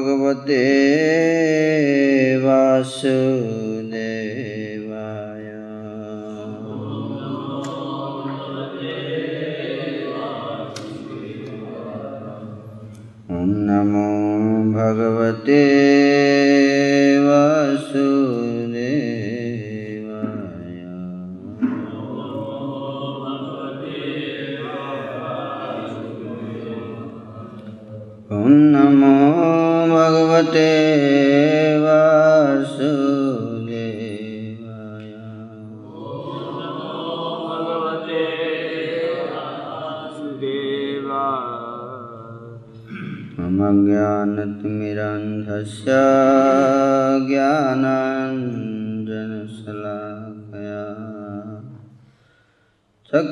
भगवते वासुदेवाय। नमो भगवते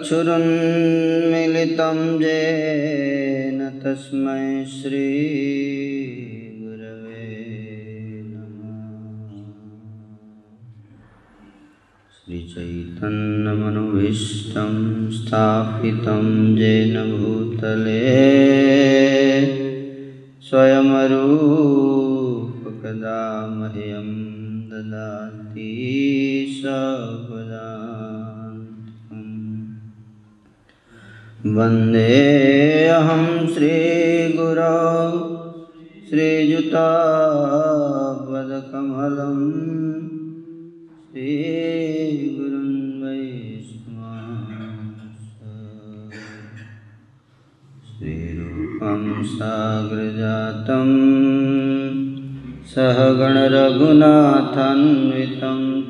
चक्षुरुन्मिलितं येन तस्मै श्रीगुरवे श्रीचैतन्यमनुविष्टं स्थापितं येन भूतले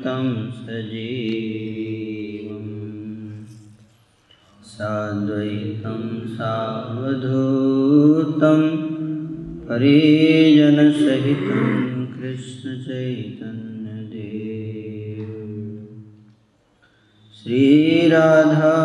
तं सजीवम् साद्वैतं सावधूतं परिजनसहितं कृष्णचैतन्यदेव श्रीराधा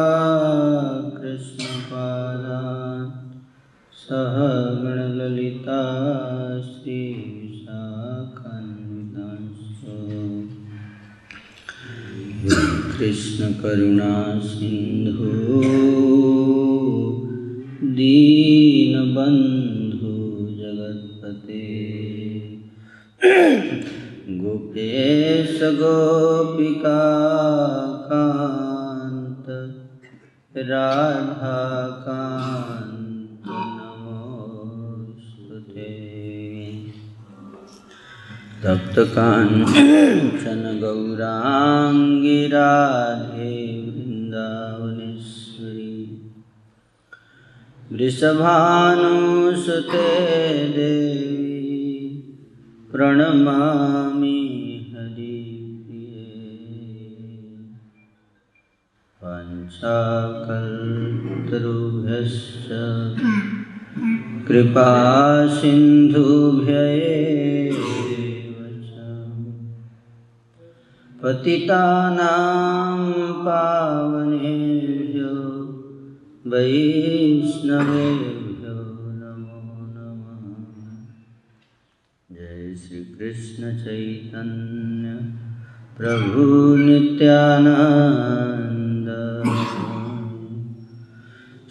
कृष्णकरुणा सिन्धु दीनबन्धु जगत्पते। गोपेश गोपिका कान्त राधाकान्त नमोऽस्तुते तप्तकाञ्चन गौराङ्गी राधे वृन्दावनेश्वरी। वृषभानुसुते देवी प्रणमामि हरिप्रिये। पञ्चाकल्पतरुभ्यश्च कृपा पतितानां पावनेभ्यो वैष्णवेभ्यो नमो नमः। जय श्रीकृष्ण चैतन्य प्रभु नित्यानन्द।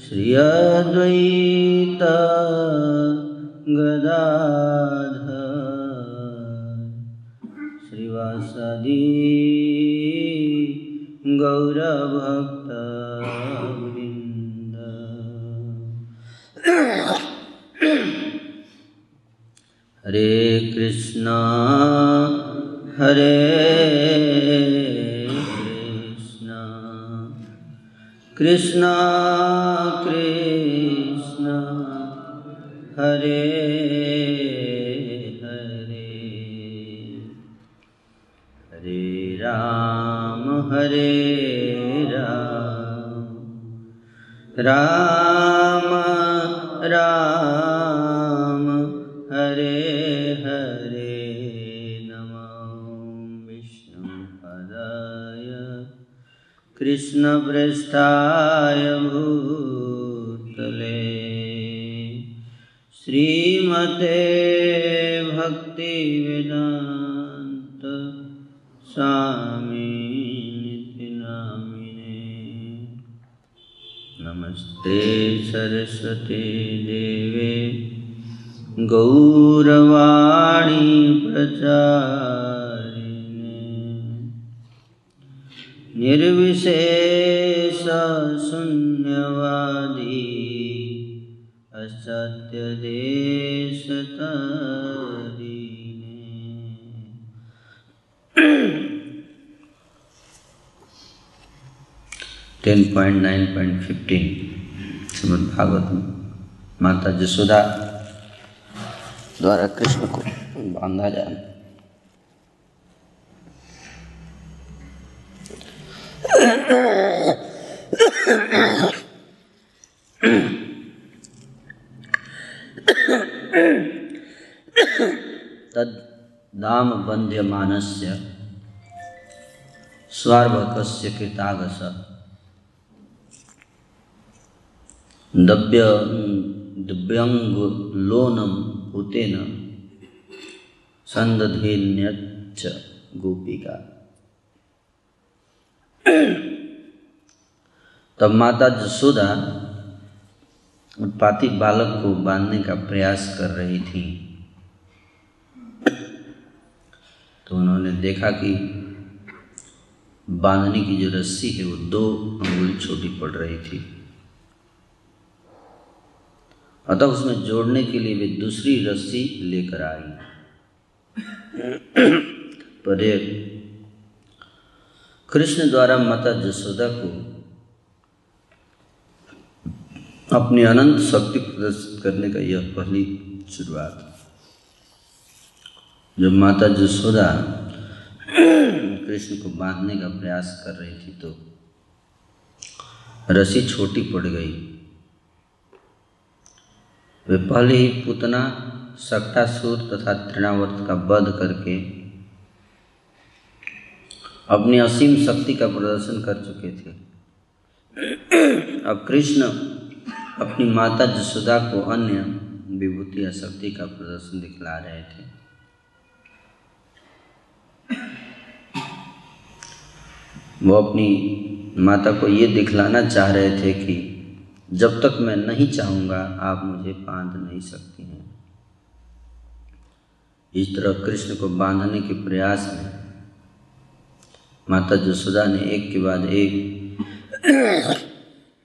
श्री अद्वैत गदाधर श्रीवासदि गौरभक्तवृन्द हरे कृष्णा हरे कृष्णा। कृष्णा कृष्णा हरे हरे राम। राम राम हरे हरे नमो। विष्णुपदाय कृष्णपृष्ठाय भूतले। श्रीमते भक्तिवेदान्त स्वामिनिति नमस्ते सरस्वती देवे। गौरवाणी प्रचारिणे। निर्विशेष शून्यवादी असत्य देश ten point nine point fifteen. Shrimad Bhagavat माता जसोदा द्वारा कृष्ण को बांधा जाना तद दाम बंध्यमानस्य स्वार्भकस्य कृतागस दव्य दिव्यङ्गुलोनं भूतेन संदधेन्यच्च गोपिका। तब माता जसोदा उत्पाती बालक को बांधने का प्रयास कर रही थी। तो उन्होंने देखा कि बांधने की जो रस्सी है, वो दो अंगुल छोटी पड़ रही थी। अतः उसमें जोड़ने के लिए वे दूसरी रस्सी लेकर आई। पर कृष्ण द्वारा माता जसोदा को अपनी अनंत शक्ति प्रदर्शित करने का यह पहली शुरुआत। जब माता जसोदा कृष्ण को बांधने का प्रयास कर रही थी तो रस्सी छोटी पड़ गई। वे पहले ही पुतना सक्टासुर तथा तृणावर्त का वध करके अपनी असीम शक्ति का प्रदर्शन कर चुके थे। अब कृष्ण अपनी माता जसोदा को अन्य विभूति या शक्ति का प्रदर्शन दिखला रहे थे। वो अपनी माता को ये दिखलाना चाह रहे थे कि जब तक मैं नहीं चाहूँगा, आप मुझे बाँध नहीं सकती हैं। इस तरह कृष्ण को बांधने के प्रयास में माता जसोदा ने एक के बाद एक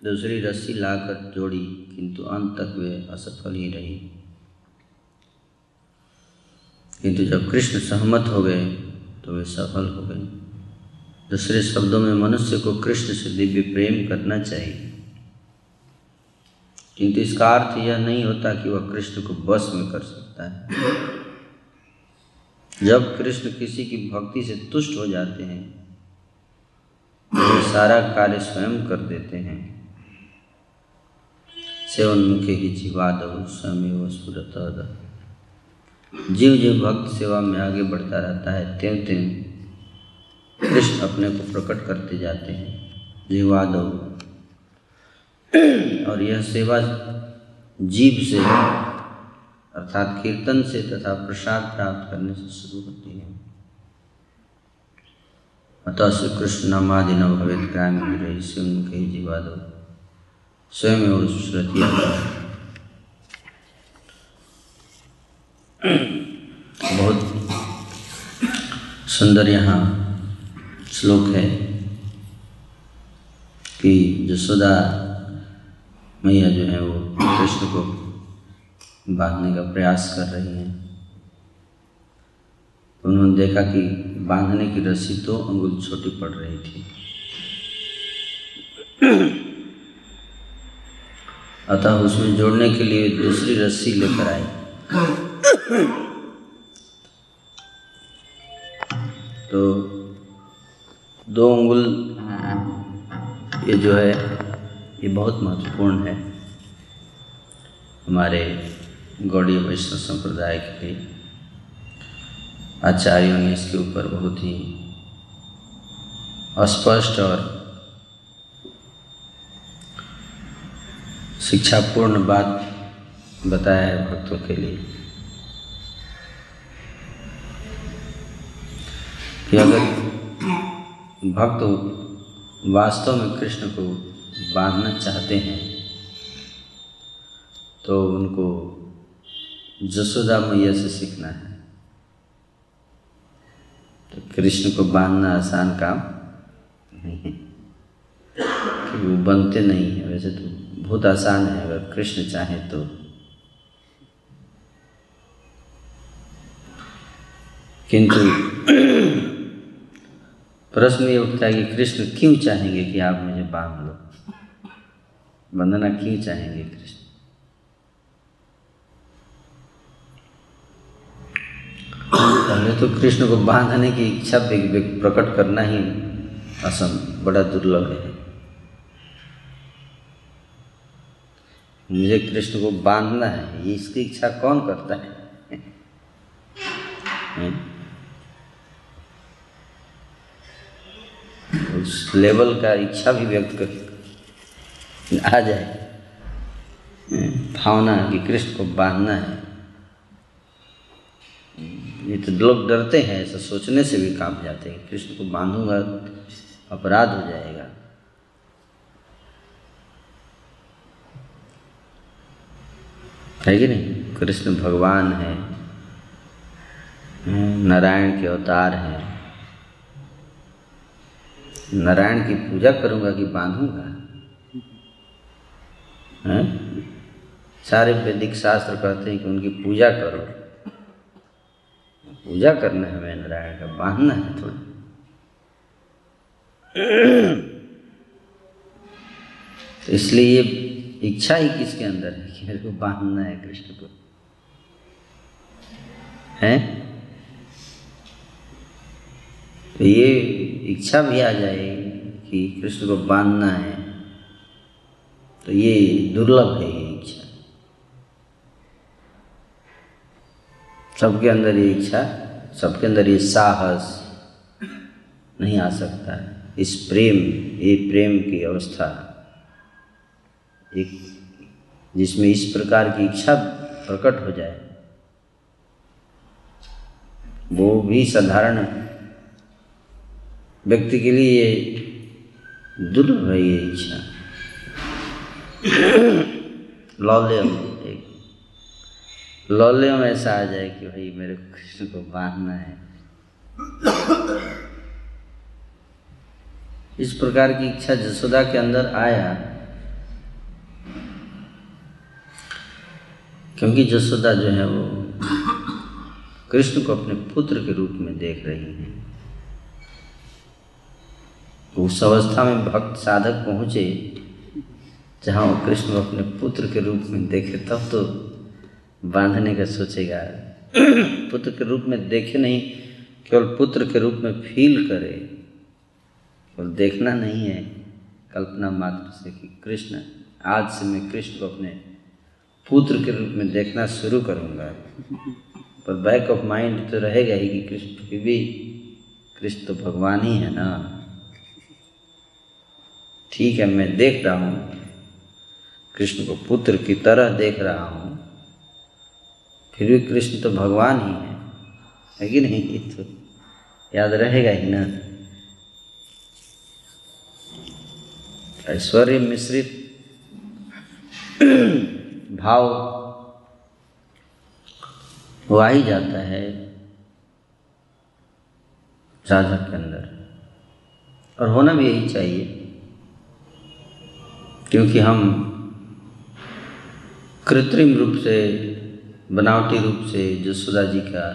दूसरी रस्सी लाकर जोड़ी, किंतु अंत तक वे असफल ही रही। किंतु जब कृष्ण सहमत हो गए तो वे सफल हो गए। दूसरे शब्दों में मनुष्य को कृष्ण से दिव्य प्रेम करना चाहिए। किंतु इसका अर्थ यह नहीं होता कि वह कृष्ण को बस में कर सकता है। जब कृष्ण किसी की भक्ति से तुष्ट हो जाते हैं तो वे सारा कार्य स्वयं कर देते हैं। सेवन मुखे ही जीवाद स्वयं स्फुरत जीव जीव भक्त सेवा में आगे बढ़ता रहता है त्यों त्यों कृष्ण अपने को प्रकट करते जाते हैं। जीवादव और यह सेवा जीव से अर्थात कीर्तन से तथा प्रसाद प्राप्त करने से शुरू होती है। अतः श्री कृष्ण नामादि न भवित ग्राम रही से उनके जीवादव स्वयं और बहुत सुंदर यहाँ श्लोक है कि जसोदा मैया जो है वो कृष्ण को बांधने का प्रयास कर रही हैं। तो उन्होंने देखा कि बांधने की रस्सी तो अंगुल छोटी पड़ रही थी। अतः उसमें जोड़ने के लिए दूसरी रस्सी लेकर आई। तो दो अंगुल ये जो है ये बहुत महत्वपूर्ण है हमारे गौड़ी वैष्णव संप्रदाय के लिए आचार्यों ने इसके ऊपर बहुत ही स्पष्ट और शिक्षापूर्ण बात बताया है भक्तों के लिए कि अगर भक्त वास्तव में कृष्ण को बांधना चाहते हैं तो उनको जसोदा मैया से सीखना है। तो कृष्ण को बांधना आसान काम नहीं है कि वो बनते नहीं है। वैसे तो बहुत आसान है, अगर कृष्ण चाहे तो। किंतु प्रश्न ये उठता है कि कृष्ण क्यों चाहेंगे कि आप मुझे बाँध लो? बंधना क्यों चाहेंगे कृष्ण? पहले तो कृष्ण को बांधने की इच्छा प्रकट करना ही असम बड़ा दुर्लभ है। मुझे कृष्ण को बांधना है इसकी इच्छा कौन करता है? उस लेवल का इच्छा भी व्यक्त कर आ जाए। भावना कि कृष्ण को बांधना है। ये तो लोग डरते हैं, ऐसा सोचने से भी काम जाते हैं कृष्ण को बांधूँगा अपराध हो जाएगा। है कि नहीं? कृष्ण भगवान है, नारायण के अवतार हैं। नारायण की पूजा करूँगा कि बांधूँगा? हैं? सारे वैदिक शास्त्र कहते हैं कि उनकी पूजा करो। पूजा करना है मैं नारायण का, बांधना है थोड़ा। तो इसलिए ये इच्छा ही किसके अंदर है कि मेरे को बांधना है कृष्ण को? है? तो ये इच्छा भी आ जाए कि कृष्ण को बांधना है। तो ये दुर्लभ है ये इच्छा। सबके अंदर ये इच्छा, सबके अंदर ये साहस नहीं आ सकता। है इस प्रेम, ये प्रेम की अवस्था, एक जिसमें इस प्रकार की इच्छा प्रकट हो जाए, वो भी साधारण व्यक्ति के लिए दुर्लभ है ये इच्छा। लौल्यम, एक लौल्यम ऐसा आ जाए कि भाई मेरे कृष्ण को बांधना है। इस प्रकार की इच्छा जसोदा के अंदर आया। क्योंकि जसोदा जो है वो कृष्ण को अपने पुत्र के रूप में देख रही हैं। उस अवस्था में भक्त साधक पहुँचे। जहाँ वो कृष्ण को अपने पुत्र के रूप में देखे तब तो बांधने का सोचेगा। पुत्र के रूप में देखे नहीं केवल पुत्र के रूप में फील करे। केवल देखना नहीं है। कल्पना मात्र से कि कृष्ण आज से मैं कृष्ण को अपने पुत्र के रूप में देखना शुरू करूँगा। पर बैक ऑफ़ माइंड तो रहेगा ही कि कृष्ण की भी कृष्ण तो भगवान ही है ना। ठीक है मैं देख रहा हूँ। कृष्ण को पुत्र की तरह देख रहा हूँ, फिर भी कृष्ण तो भगवान ही है। कि नहीं? ये तो याद रहेगा ही ना। ऐश्वर्य मिश्रित भाव वो आ ही जाता है साधक के अंदर। और होना भी यही चाहिए, क्योंकि हम कृत्रिम रूप से, बनावटी रूप से जसोदा जी का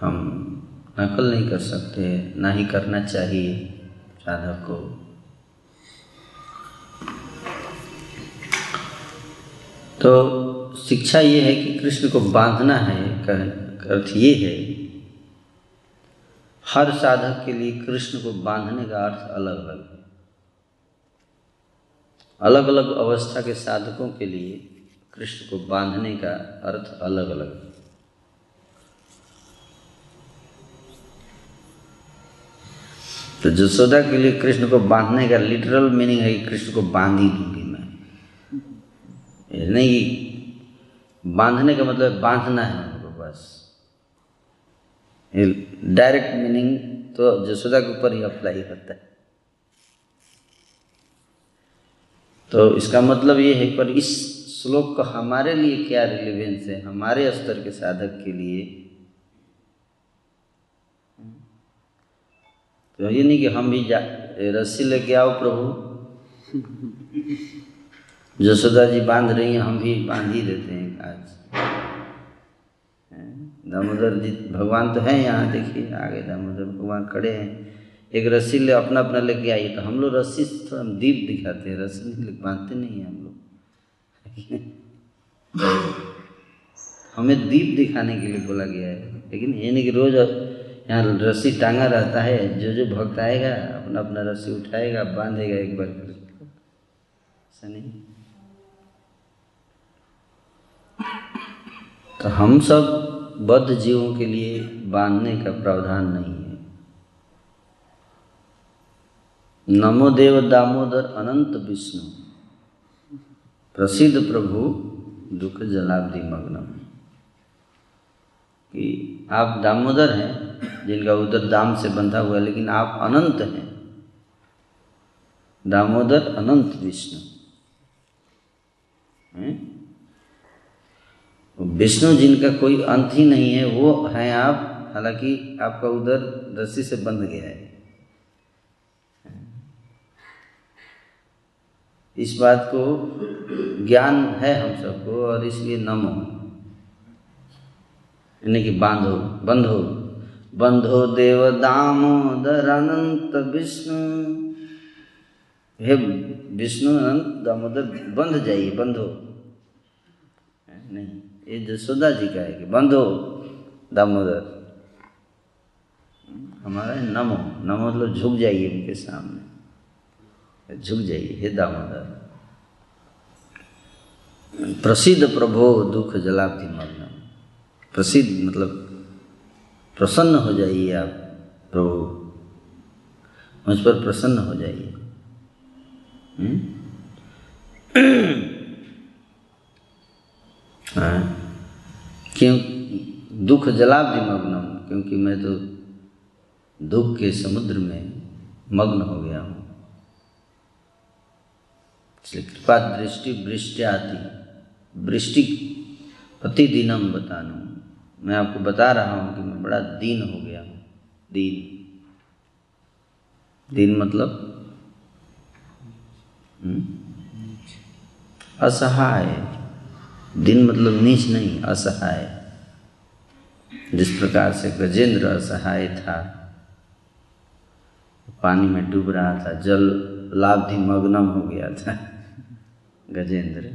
हम नकल नहीं कर सकते, ना ही करना चाहिए साधक को। तो शिक्षा ये है कि कृष्ण को बांधना है अर्थ ये है, हर साधक के लिए कृष्ण को बांधने का अर्थ अलग अलग अलग अलग अवस्था के साधकों के लिए कृष्ण को बांधने का अर्थ अलग अलग है। तो जसोदा के लिए कृष्ण को बांधने का लिटरल मीनिंग है कि कृष्ण को बाँध ही दूँगी मैं। नहीं, बांधने का मतलब बांधना है उनको बस। डायरेक्ट मीनिंग तो जसोदा के ऊपर ही अप्लाई होता है। तो इसका मतलब ये है पर इस श्लोक का हमारे लिए क्या रिलेवेंस है? हमारे स्तर के साधक के लिए। तो ये नहीं कि हम भी जा, रस्सी लेके आओ प्रभु। जसोदा जी बाँध रही हैं, हम भी बाँध ही देते हैं आज। दामोदर जी, भगवान तो हैं यहाँ, देखिए, आगे दामोदर, भगवान खड़े हैं। एक रस्सी ले अपना अपना लेके आइए तो हम लोग रस्सी थोड़ा दीप दिखाते हैं, रस्सी नहीं बांधते नहीं हैं हम लोग। हमें दीप दिखाने के लिए बोला गया है, लेकिन ये नहीं कि रोज यहाँ रस्सी टांगा रहता है, जो जो भक्त आएगा, अपना अपना रस्सी उठाएगा, बांधेगा एक बार फिर। ऐसा नहीं। तो हम सब बद्ध जीवों के लिए बांधने का प्रावधान नहीं है। नमो देव दामोदर अनंत विष्णु। प्रसिद्ध प्रभु दुख जलाब्दी मग्नम। कि आप दामोदर हैं, जिनका उधर दाम से बंधा हुआ है, लेकिन आप अनंत हैं। दामोदर अनंत विष्णु। विष्णु जिनका कोई अंत ही नहीं है, वो हैं आप। हालाँकि आपका उधर रस्सी से बंध गया है। इस बात को ज्ञान है हम सबको और इसलिए नमो। यानी कि बांधो बंधो बंधो देव दामोदर अनंत विष्णु। हे विष्णु अनंत दामोदर, बंध जाइए, बंधो नहीं, ये जसोदा जी का है कि बंधो दामोदर। हमारा नमो नमो मतलब झुक जाइए उनके सामने। झुक जाइए हे दामोदर। प्रसिद्ध प्रभो दुख जलाब्धि मग्न। प्रसिद्ध मतलब प्रसन्न हो जाइए आप, प्रभु। मुझ पर प्रसन्न हो जाइए। हाँ? क्यों? दुख जलाब्धि मग्नम, क्योंकि मैं तो दुख के समुद्र में मग्न हो गया हूँ। इसलिए कृपा दृष्टि वृष्टि आती वृष्टि प्रतिदिनम बताना मैं आपको बता रहा हूँ कि मैं बड़ा दीन हो गया हूँ। दीन। दीन मतलब? असहाय। दिन मतलब नीच नहीं, असहाय। जिस प्रकार से गजेंद्र असहाय था, पानी में डूब रहा था, जल लाब्धि मग्नम हो गया था। गजेंद्र।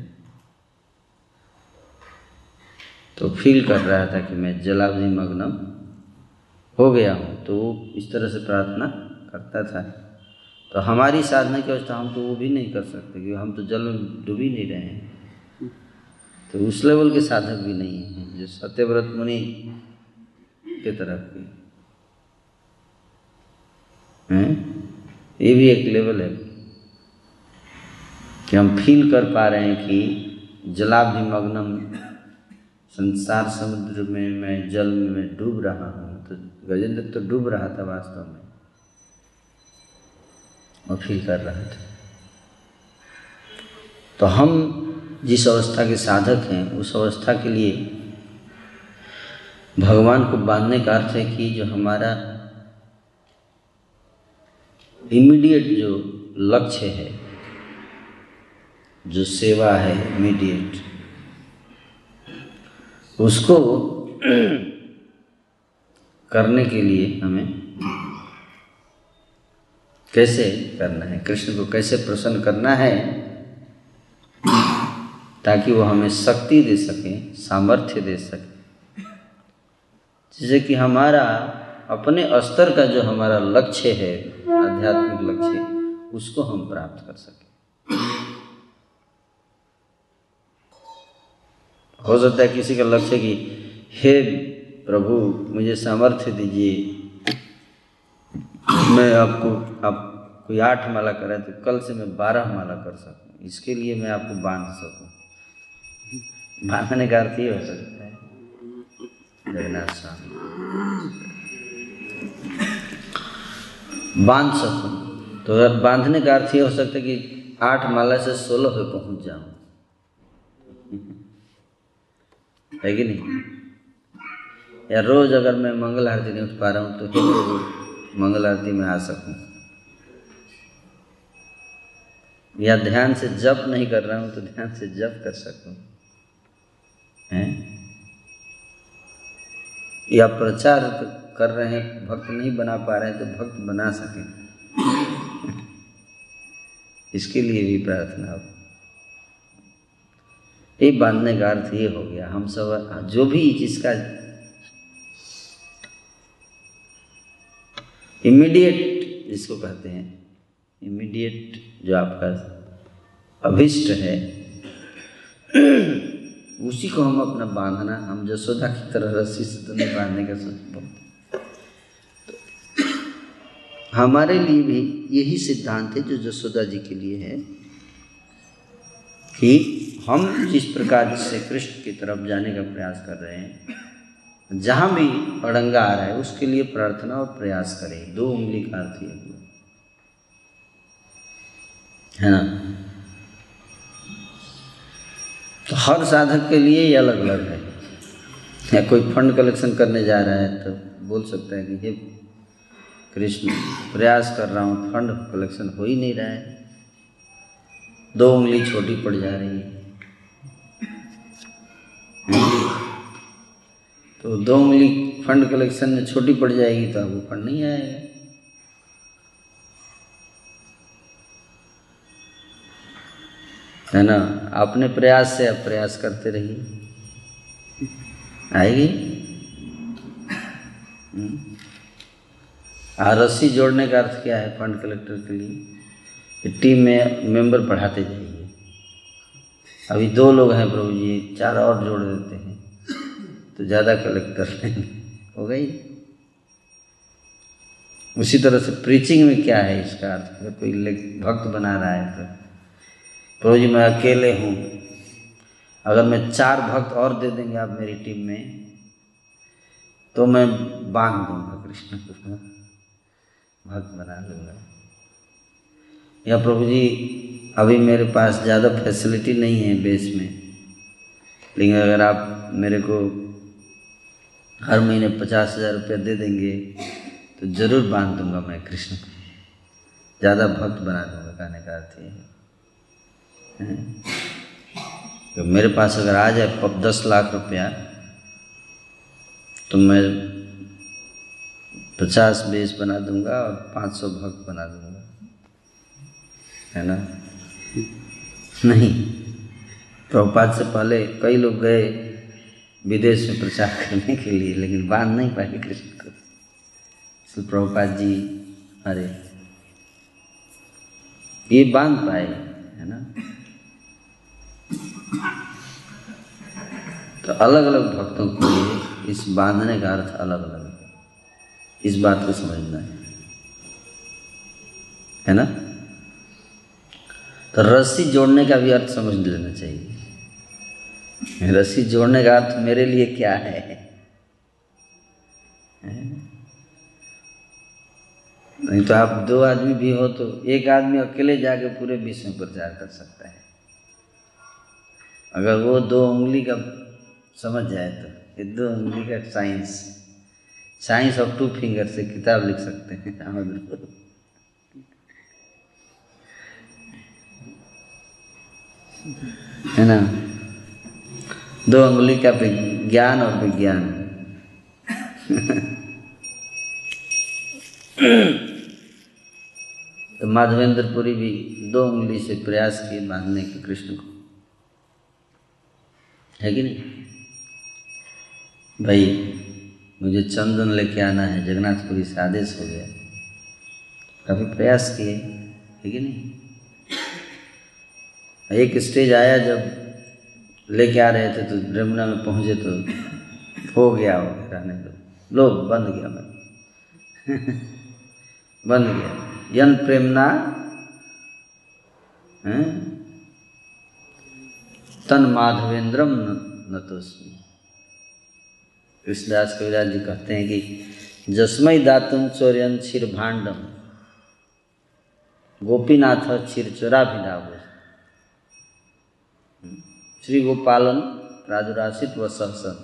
तो फील कर रहा था कि मैं जलाब्धि मग्नम हो गया हूँ तो वो इस तरह से प्रार्थना करता था। तो हमारी साधना की अवस्था हम तो वो भी नहीं कर सकते, क्योंकि हम तो जल में डूब ही नहीं रहे हैं। तो उस लेवल के साधक भी नहीं हैं, जो सत्यव्रत मुनि के तरफ़ के हैं। ये भी एक लेवल है। कि हम फील कर पा रहे हैं कि जलाब्धि मग्नम संसार समुद्र में मैं जल में डूब रहा हूँ तो गजेंद्र तो डूब रहा था वास्तव में और फील कर रहा था। तो हम जिस अवस्था के साधक हैं, उस अवस्था के लिए भगवान को बांधने का अर्थ है कि जो हमारा इमीडिएट जो लक्ष्य है जो सेवा है इमीडिएट उसको करने के लिए हमें कैसे करना है? कृष्ण को कैसे प्रसन्न करना है? ताकि वो हमें शक्ति दे सके, सामर्थ्य दे सके। जैसे कि हमारा अपने स्तर का जो हमारा लक्ष्य है, आध्यात्मिक लक्ष्य, उसको हम प्राप्त कर सकें। हो सकता है किसी का लक्ष्य कि, हे प्रभु, मुझे सामर्थ्य दीजिए। मैं आपको, आप कोई आठ माला करें तो कल से मैं बारह माला कर सकूँ। इसके लिए मैं आपको बाँध सकूँ। बांधने का अर्थ ये हो सकता है। जगन्नाथ स्वामी। बाँध सकूँ। तो बांधने का अर्थ ये हो सकता है कि आठ माला से सोलह पे पहुँच जाऊँ। है कि नहीं? या रोज अगर मैं मंगल आरती नहीं उठ पा रहा हूँ तो प्रभु मंगल आरती में आ सकूँ? या ध्यान से जप नहीं कर रहा हूँ तो ध्यान से जप कर सकूँ? हैं? या प्रचार कर रहे हैं, भक्त नहीं बना पा रहे हैं तो भक्त बना सकें? इसके लिए भी प्रार्थना हो। ये बांधने का अर्थ ये हो गया, हम सब, जो भी जिसका इमीडिएट जिसको कहते हैं इमीडिएट जो आपका अभिष्ट है, उसी को हम अपना बांधना, हम जसोदा की तरह रस्सी से तो नहीं बांधने का सोच हमारे लिए भी यही सिद्धांत है जो जसोदा जी के लिए है। कि हम जिस प्रकार से कृष्ण की तरफ़ जाने का प्रयास कर रहे हैं, जहाँ भी अड़ंगा आ रहा है, उसके लिए प्रार्थना और प्रयास करें। दो उंगली का अर्थ है ना? तो हर साधक के लिए ये अलग अलग है। या कोई फंड कलेक्शन करने जा रहा है तो बोल सकता है कि हे कृष्ण, प्रयास कर रहा हूँ, फंड कलेक्शन हो ही नहीं रहा है। दो उंगली छोटी पड़ जा रही है। तो दो उंगली फंड कलेक्शन में छोटी पड़ जाएगी तो आपको फंड नहीं आएगा। है ना? अपने प्रयास से आप प्रयास करते रहिए। आएगी? आ रस्सी जोड़ने का अर्थ क्या है फंड कलेक्टर के लिए? टीम में मेंबर बढ़ाते जाइए अभी दो लोग हैं प्रभु जी, चार और जोड़ देते हैं तो ज़्यादा कलेक्ट कर लेंगे। हो गई? उसी तरह से प्रीचिंग में क्या है इसका अर्थ? अगर कोई भक्त बना रहा है तो। प्रभु जी, मैं अकेले हूँ। अगर मैं चार भक्त और दे देंगे आप मेरी टीम में तो मैं बाँध दूँगा कृष्ण को। भक्त बना लूँगा। या प्रभु जी, अभी मेरे पास ज़्यादा फैसिलिटी नहीं है बेस में। लेकिन अगर आप मेरे को हर महीने पचास हज़ार रुपया दे देंगे तो ज़रूर बाँध दूँगा मैं कृष्ण को। ज़्यादा भक्त बना दूँगा, कहने का अर्थ तो मेरे पास अगर आ जाए दस लाख रुपया तो मैं पचास बेस बना दूँगा और पाँच सौ भक्त बना दूँगा। है ना? नहीं। प्रभुपाद से पहले कई लोग गए विदेश में प्रचार करने के लिए, लेकिन बाँध नहीं पाए कृष्ण को। तो प्रभुपाद जी, अरे, ये बाँध पाए, है ना? तो अलग अलग भक्तों के लिए इस बांधने का अर्थ अलग अलग है। इस बात को समझना है। है ना? तो रस्सी जोड़ने का भी अर्थ समझ लेना चाहिए। रस्सी जोड़ने का अर्थ मेरे लिए क्या है, नहीं तो आप दो आदमी भी हो तो एक आदमी अकेले जाके पूरे विश्व में प्रचार कर सकता है। अगर वो दो उंगली का समझ जाए तो ये दो उंगली का science science of two finger से किताब लिख सकते हैं। है ना? दो उंगली का ज्ञान और विज्ञान। तो माधवेंद्रपुरी भी दो उंगली से प्रयास किए बांधने के कृष्ण को। है कि नहीं? भाई, मुझे चंदन लेके आना है, जगन्नाथपुरी से आदेश हो गया। काफ़ी प्रयास किए, है कि नहीं? एक स्टेज आया जब लेके आ रहे थे तो रमुना में पहुँचे तो हो गया गया रहने दो। लो बंद गया मैं बंद गया यन प्रेमना तन माधवेंद्रम न तो कृष्णदास कविराज जी कहते हैं कि जसमय दातुम चौर्यन क्षीर भांडम गोपीनाथ क्षीर चोरा भी श्री गोपालन प्रादुरासित व सहसन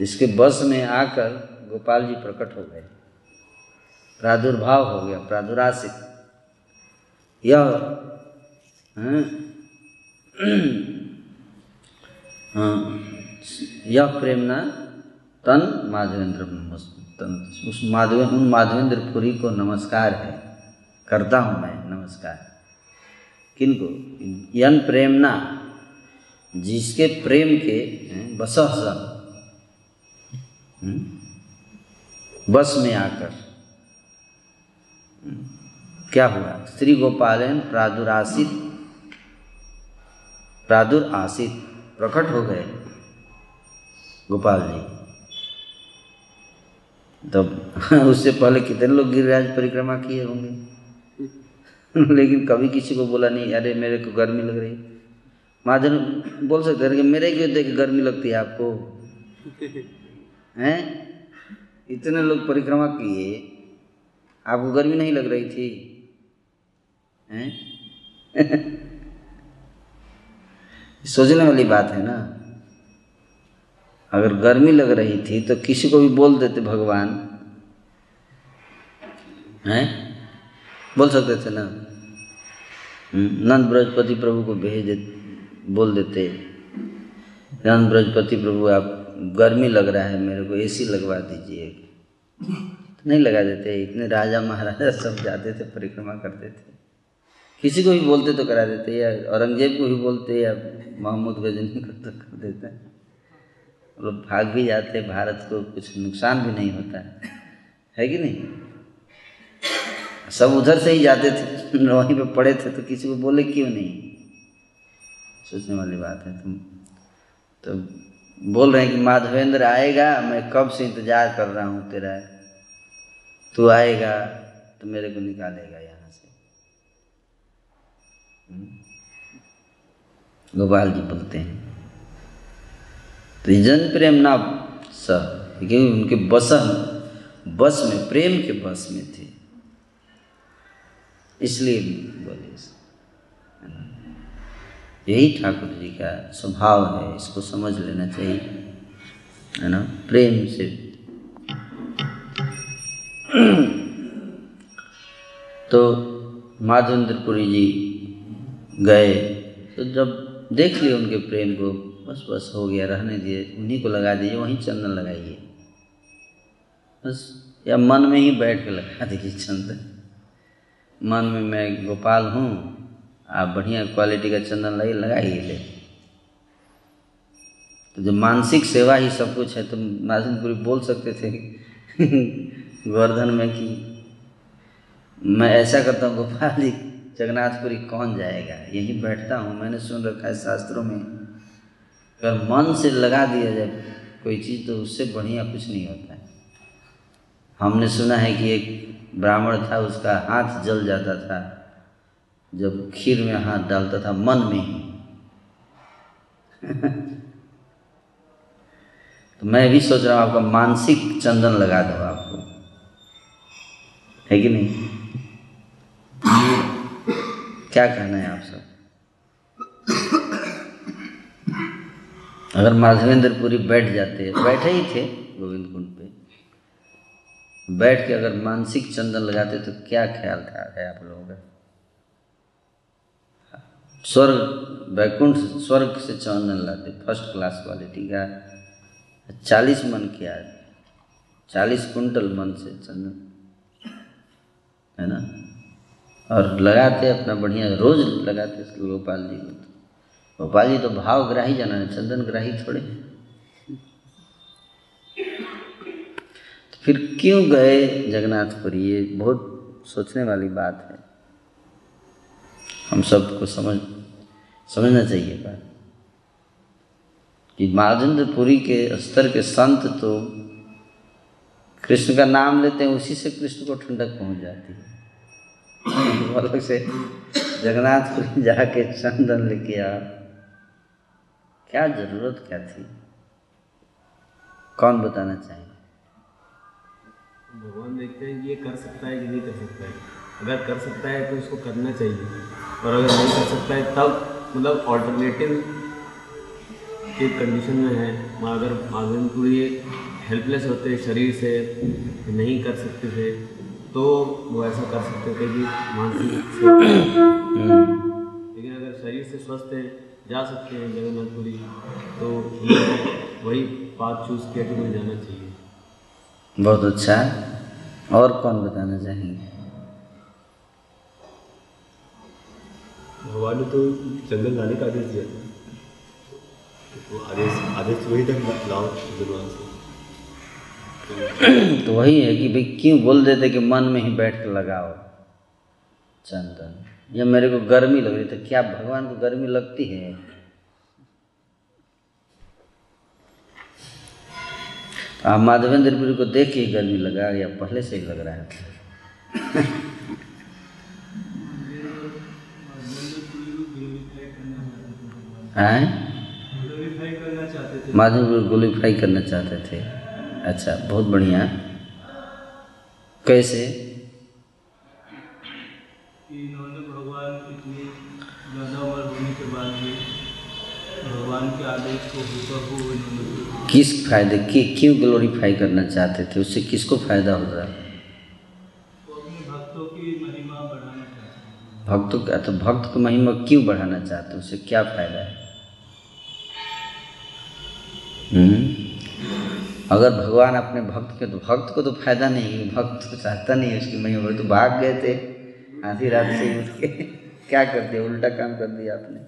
जिसके बस में आकर गोपाल जी प्रकट हो गए। प्रादुर्भाव हो गया प्रादुरासित यह हाँ, हाँ, यह प्रेमना तन माधवेंद्र तन उस माधवे उन माधवेंद्र पुरी को नमस्कार है। करता हूँ मैं नमस्कार। किनको? यन प्रेमना जिसके प्रेम के बस बस में आकर क्या हुआ? श्री गोपालन प्रादुरासित प्रादुर आसित प्रकट हो गए गोपाल जी। तब उससे पहले कितने लोग गिरिराज परिक्रमा किए होंगे? लेकिन कभी किसी को बोला नहीं, अरे मेरे को गर्मी लग रही महाजन बोल सकते हैं कि मेरे क्यों देख गर्मी लगती है आपको? हैं? इतने लोग परिक्रमा किए आपको गर्मी नहीं लग रही थी? हैं? सोचने वाली बात है ना? अगर गर्मी लग रही थी तो किसी को भी बोल देते भगवान। हैं? बोल सकते थे ना? नंद बृहस्पति प्रभु को भेज दे बोल देते नंद बृहस्पति प्रभु, आप गर्मी लग रहा है, मेरे को एसी लगवा दीजिए। तो नहीं लगा देते, इतने राजा महाराजा सब जाते थे, परिक्रमा करते थे। किसी को भी बोलते तो करा देते, या औरंगज़ेब को भी बोलते, या महमूद गजनी को तो कर देते। लोग भाग भी जाते, भारत को कुछ नुकसान भी नहीं होता। है है कि नहीं? सब उधर से ही जाते थे, वहीं पे पड़े थे तो किसी को बोले क्यों नहीं? सोचने वाली बात है, तुम तो बोल रहे हैं कि माधवेंद्र आएगा, मैं कब से इंतज़ार कर रहा हूँ तेरा? तू आएगा तो मेरे को निकालेगा यहाँ से। गोपाल जी बोलते हैं तो जन प्रेम ना स क्योंकि उनके बस बस में, प्रेम के बस में थे। इसलिए बोले यही ठाकुर जी का स्वभाव है, इसको समझ लेना चाहिए, है ना? प्रेम से। तो माधवेंद्रपुरी जी गए तो जब देख लिए उनके प्रेम को, बस बस, हो गया, रहने दिए, उन्हीं को लगा दीजिए वहीं चंदन लगाइए। बस, या मन में ही बैठ के लगा दीजिए चंदन। मन में मैं गोपाल हूँ आप बढ़िया क्वालिटी का चंदन लगे लगाइए ले। तो जब मानसिक सेवा ही सब कुछ है तो नाजिनपुरी बोल सकते थे गोवर्धन में कि मैं ऐसा करता हूँ, गोपाल जी, जगन्नाथपुरी कौन जाएगा? यहीं बैठता हूँ, मैंने सुन रखा है शास्त्रों में। अगर मन से लगा दिया जाए कोई चीज़ तो उससे बढ़िया कुछ नहीं होता है। हमने सुना है कि एक ब्राह्मण था, उसका हाथ जल जाता था। जब खीर में हाथ डालता था मन में ही। तो मैं भी सोच रहा हूँ, आपका मानसिक चंदन लगा दो आपको। है कि नहीं? क्या कहना है आप सब? अगर माधवेंद्रपुरी बैठ जाते, बैठे ही थे गोविंद कुंड पे, बैठ के अगर मानसिक चंदन लगाते तो क्या ख्याल था आप लोगों का? स्वर्ग, वैकुंठ स्वर्ग से चंदन लाते फ़र्स्ट क्लास क्वालिटी का चालीस मन किया चालीस कुंटल मन से चंदन, है ना? और लगाते अपना बढ़िया, रोज लगाते गोपाल जी को गोपाल जी तो भाव ग्राही जाना है, चंदन ग्राही थोड़े तो फिर क्यों गए जगन्नाथपुरी? ये बहुत सोचने वाली बात है। हम सबको समझ, समझना चाहिए बात। कि महाजेंद्रपुरी के स्तर के संत तो कृष्ण का नाम लेते हैं, उसी से कृष्ण को ठंडक पहुँच जाती है। अलग से जगन्नाथपुरी जाके चंदन लेके आ। क्या ज़रूरत क्या थी? कौन बताना चाहेंगे? भगवान देखते हैं ये कर सकता है कि नहीं कर सकता है। अगर कर सकता है तो उसको करना चाहिए। और अगर नहीं कर सकता है, तब मतलब ऑल्टरनेटिव के कंडीशन में है। अगर माधवेंद्रपुरी हेल्पलेस होते, शरीर से नहीं कर सकते थे तो वो ऐसा कर सकते थे कि मानसिक लेकिन अगर शरीर से स्वस्थ है, जा सकते हैं जगन्नाथपुरी तो वही पाथ चूज़ किया कि मुझे जाना चाहिए। बहुत अच्छा। और कौन बताना चाहेंगे? भगवान ने तो जंगल लाने का आदेश दिया था। तो आदेश आदेश वही तक लाओ जलवान से। तो वही है कि भाई क्यों बोल देते कि मन में ही बैठ कर लगाओ, चंदन? या मेरे को गर्मी लग रही तो क्या भगवान को गर्मी लगती है? आप माधवेंद्रपुरी को देख के गर्मी लगा, या पहले से ही लग रहा था हैं? माधवेंद्र ग्लोरीफाई करना चाहते थे। अच्छा बहुत बढ़िया। कैसे? इन्होंने भगवान इतनी ज़्यादा उम्र होने के बाद भी भगवान के आदेश को हुबहू इन्होंने किस फ़ायदे की क्यों ग्लोरीफाई करना चाहते थे? उससे किसको फ़ायदा हो रहा? है भक्तों की महिमा बढ़ाना चाहते भक्तों का तो भक्त को महिमा क्यों बढ़ाना चाहते हैं? उससे क्या फ़ायदा है? अगर भगवान अपने भक्त के तो भक्त को तो फ़ायदा नहीं भक्त तो चाहता नहीं है उसकी महिमा बढ़े, तो भाग गए थे। आधी रात से उठ के। क्या कर दिया? उल्टा काम कर दिया आपने।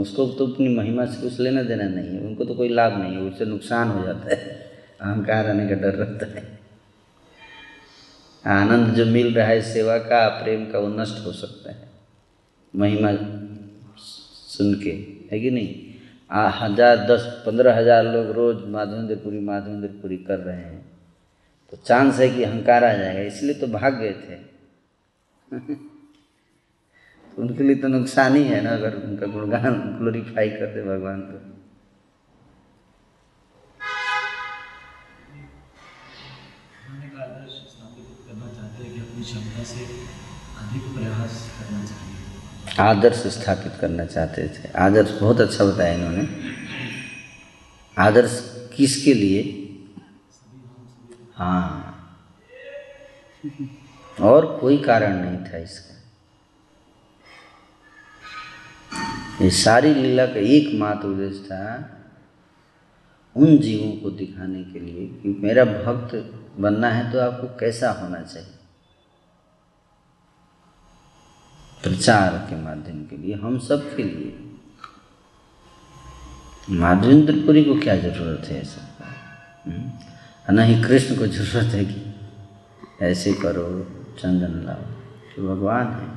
उसको तो अपनी महिमा से कुछ लेना देना नहीं है। उनको तो कोई लाभ नहीं है उससे नुकसान हो जाता है। अहंकार आने का डर रहता है। आनंद जो मिल रहा है सेवा का प्रेम का वो नष्ट हो सकता है। महिमा सुन के है कि नहीं? हज़ार दस, पंद्रह हज़ार लोग रोज माधवेंद्रपुरी माधवेंद्रपुरी कर रहे हैं। तो चांस है कि हंकार आ जाएगा, इसलिए तो भाग गए थे। तो उनके लिए तो नुकसान ही है ना, अगर उनका गुणगान ग्लोरीफाई कर दे भगवान को। करना चाहते हैं कि अपनी क्षमता से अधिक प्रयास करना चाहिए। आदर्श स्थापित करना चाहते थे। आदर्श बहुत अच्छा बताया इन्होंने। आदर्श किसके लिए? हाँ। और कोई कारण नहीं था इसका। ये सारी लीला का एकमात्र उद्देश्य था उन जीवों को दिखाने के लिए कि मेरा भक्त बनना है तो आपको कैसा होना चाहिए? प्रचार के माध्यम के लिए, हम सब के लिए। माधवेंद्रपुरी को क्या ज़रूरत है ऐसा? हम्म? न ही कृष्ण को ज़रूरत है कि ऐसे करो, चंदन लाओ तो भगवान है।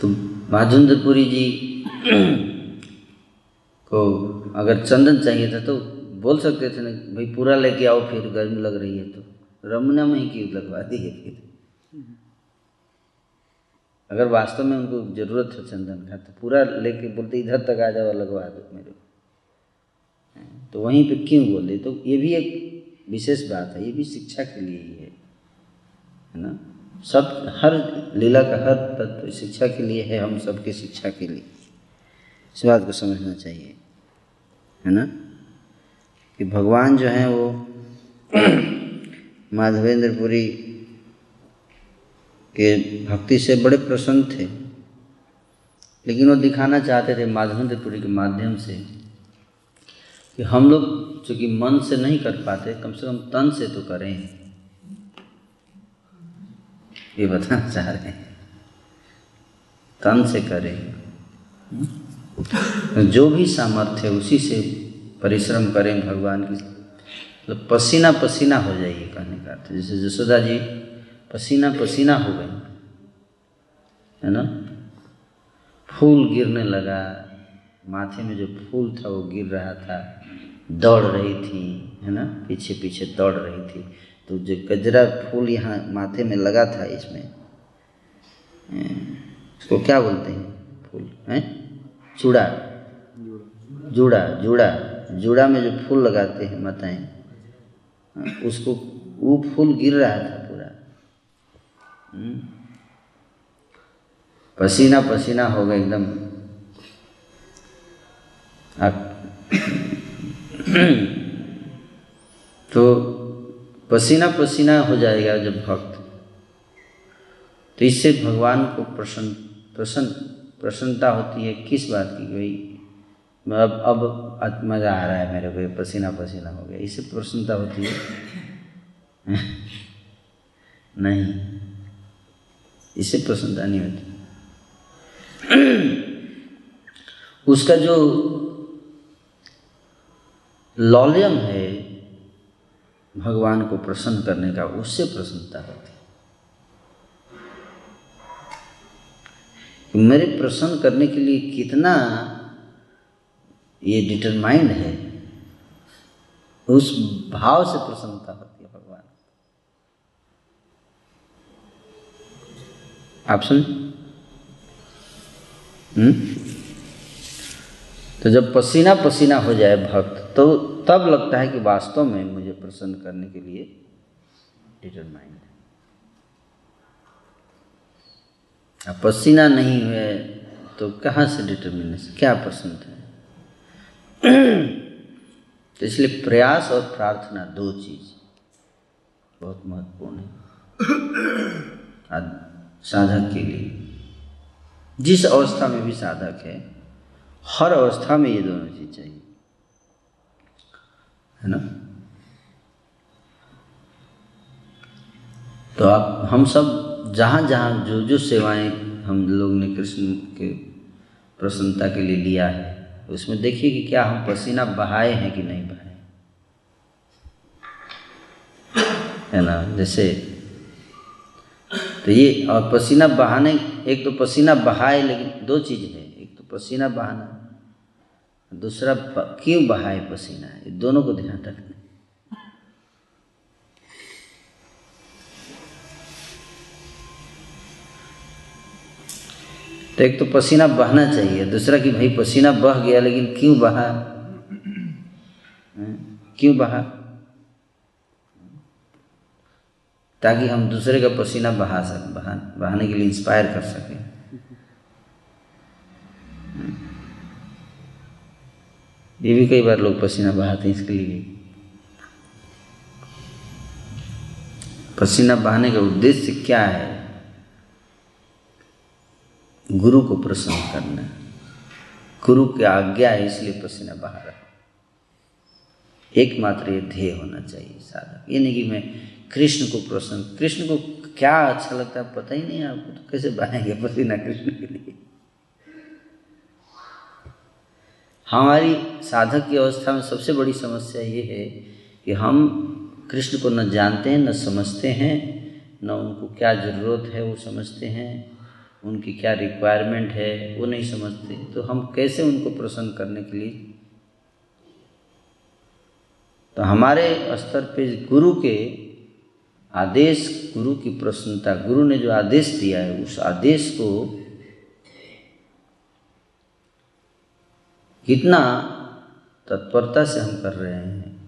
तो माधवेंद्रपुरी जी को अगर चंदन चाहिए था तो बोल सकते थे ना, भाई पूरा लेके आओ, फिर गर्मी लग रही है तो रमुना में ही क्यों लगवा दी है फिर? अगर वास्तव में उनको ज़रूरत है चंदन का तो पूरा लेके बोलते, इधर तक आ जाओ लगवा दो मेरे तो वहीं पे क्यों बोले? तो ये भी एक विशेष बात है, ये भी शिक्षा के लिए ही है है ना? सब, हर लीला का हर तत्व शिक्षा के लिए है, हम सबके शिक्षा के लिए। इस बात को समझना चाहिए, है ना? कि भगवान जो हैं वो माधवेंद्रपुरी के भक्ति से बड़े प्रसन्न थे। लेकिन वो दिखाना चाहते थे माधवेंद्रपुरी के माध्यम से कि हम लोग चूँकि मन से नहीं कर पाते, कम से कम तन से तो करें। ये बताना चाह रहे हैं। तन से करें। जो भी सामर्थ्य उसी से परिश्रम करें भगवान की। मतलब पसीना पसीना हो जाइए, कहने का अर्थ जैसे जसोदा जी पसीना पसीना हो गई, है ना? फूल गिरने लगा, माथे में जो फूल था वो गिर रहा था, दौड़ रही थी, है ना? पीछे पीछे दौड़ रही थी। तो जो गजरा फूल यहाँ माथे में लगा था इसमें इसको क्या बोलते हैं फूल, हैं? चूड़ा जूड़ा जूड़ा। जूड़ा में जो फूल लगाते हैं माताएँ उसको वो फूल गिर रहा था। पसीना पसीना हो गया एकदम। तो पसीना पसीना हो जाएगा जब भक्त। तो इससे भगवान को प्रसन्न प्रसन्न, प्रसन्नता होती है। किस बात की? भाई, अब अब मज़ा आ रहा है मेरे को पसीना पसीना हो गया। इससे प्रसन्नता होती है। नहीं। इससे प्रसन्नता नहीं होती उसका जो लॉलियम है, भगवान को प्रसन्न करने का, उससे प्रसन्नता होती है। मेरे प्रसन्न करने के लिए कितना ये डिटरमाइंड है, उस भाव से प्रसन्नता होती है भगवान सुन हम्म? तो जब पसीना पसीना हो जाए भक्त तो तब लगता है कि वास्तव में मुझे प्रसन्न करने के लिए डिटरमाइंड अब पसीना नहीं हुए तो कहाँ से डिटर्मिनेशन क्या प्रसन्न है? तो इसलिए प्रयास और प्रार्थना दो चीज़ बहुत महत्वपूर्ण है। साधक के लिए। जिस अवस्था में भी साधक है, हर अवस्था में ये दोनों चीज़ चाहिए। है ना? तो आप, हम सब जहाँ जहाँ जो जो सेवाएँ हम लोग ने कृष्ण के प्रसन्नता के लिए लिया है, उसमें देखिए कि क्या हम पसीना बहाए हैं कि नहीं बहाए है। ना? जैसे तो ये, और पसीना बहाने, एक तो पसीना बहाए, लेकिन दो चीज़ है। एक तो पसीना बहाना, दूसरा क्यों बहाए पसीना? ये दोनों को ध्यान रखना तो एक तो पसीना बहना चाहिए, दूसरा कि भाई पसीना बह गया, लेकिन क्यों बहा? क्यों बहा? ताकि हम दूसरे का पसीना बहा सक, बहा, बहाने के लिए इंस्पायर कर सकें। ये भी कई बार लोग पसीना बहाते हैं इसके लिए। पसीना बहाने का उद्देश्य क्या है? गुरु को प्रसन्न करना। गुरु की आज्ञा है इसलिए पसीना बहा रहा एकमात्र ये ध्येय होना चाहिए साधक। ये नहीं कि मैं कृष्ण को प्रसन्न। कृष्ण को क्या अच्छा लगता है पता ही नहीं आपको तो कैसे बहाएँगे पसीना कृष्ण के लिए? हमारी साधक की अवस्था में सबसे बड़ी समस्या ये है कि हम कृष्ण को न जानते हैं, न समझते हैं, न उनको क्या ज़रूरत है वो समझते हैं, उनकी क्या रिक्वायरमेंट है वो नहीं समझते। तो हम कैसे उनको प्रसन्न करने के लिए? तो हमारे स्तर पे गुरु के आदेश, गुरु की प्रसन्नता, गुरु ने जो आदेश दिया है, उस आदेश को कितना तत्परता से हम कर रहे हैं,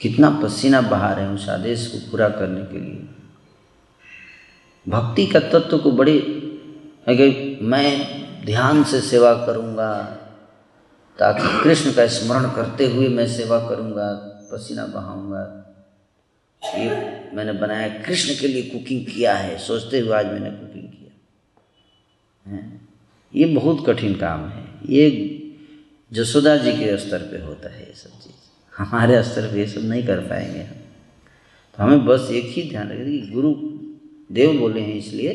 कितना पसीना बहा रहे हैं उस आदेश को पूरा करने के लिए। भक्ति का तत्व को बड़े मैं ध्यान से सेवा करूँगा, ताकि कृष्ण का स्मरण करते हुए मैं सेवा करूँगा, पसीना बहाऊँगा ये मैंने बनाया, कृष्ण के लिए कुकिंग किया है। सोचते हुए आज मैंने कुकिंग किया। है? ये बहुत कठिन काम है। ये जसोदा जी के स्तर पे होता है ये सब चीज़। हमारे स्तर पे ये सब नहीं कर पाएँगे हम। तो हमें बस एक ही ध्यान रखें कि गुरु देव बोले हैं, इसलिए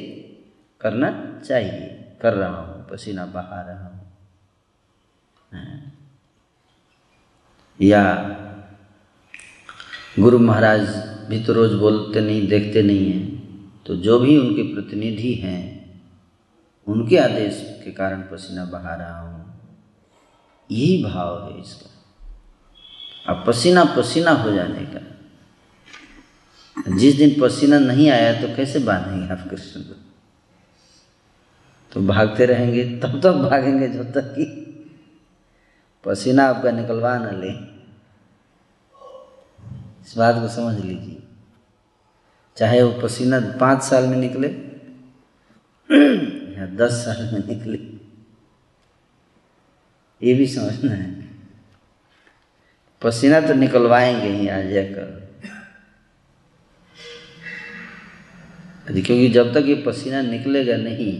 करना चाहिए। कर रहा हूँ, पसीना बहा रहा हूँ। या गुरु महाराज भी तो रोज़ बोलते नहीं, देखते नहीं हैं। तो जो भी उनके प्रतिनिधि हैं, उनके आदेश के कारण पसीना बहा रहा हूँ। यही भाव है इसका। अब पसीना पसीना हो जाने का। जिस दिन पसीना नहीं आया तो कैसे बांधेंगे आप कृष्ण को? तो भागते रहेंगे, तब तक भागेंगे जब तक कि पसीना आपका निकलवा न ले। इस बात को समझ लीजिए। चाहे वो पसीना पाँच साल में निकले, या दस साल में निकले, ये भी समझना है। पसीना तो निकलवाएँगे ही आज जाकर क्योंकि जब तक ये पसीना निकलेगा नहीं,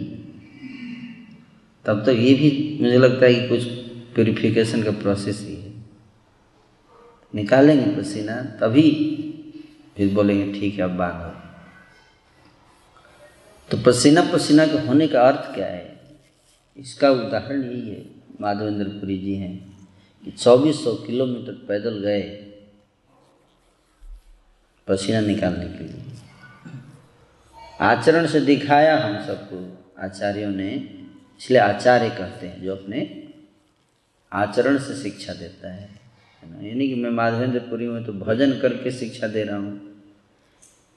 तब तक ये भी मुझे लगता है कि कुछ प्योरिफिकेशन का प्रोसेस ही है। निकालेंगे पसीना, तभी फिर बोलेंगे, ठीक है, अब बांधो। तो पसीना पसीना के होने का अर्थ क्या है? इसका उदाहरण यही है, माधवेंद्रपुरी जी हैं कि 2400 किलोमीटर पैदल गए पसीना निकालने के लिए। आचरण से दिखाया हम सबको, आचार्यों ने, इसलिए आचार्य कहते हैं, जो अपने आचरण से शिक्षा देता है। है ना? यानी कि मैं माधवेंद्रपुरी में तो भजन करके शिक्षा दे रहा हूँ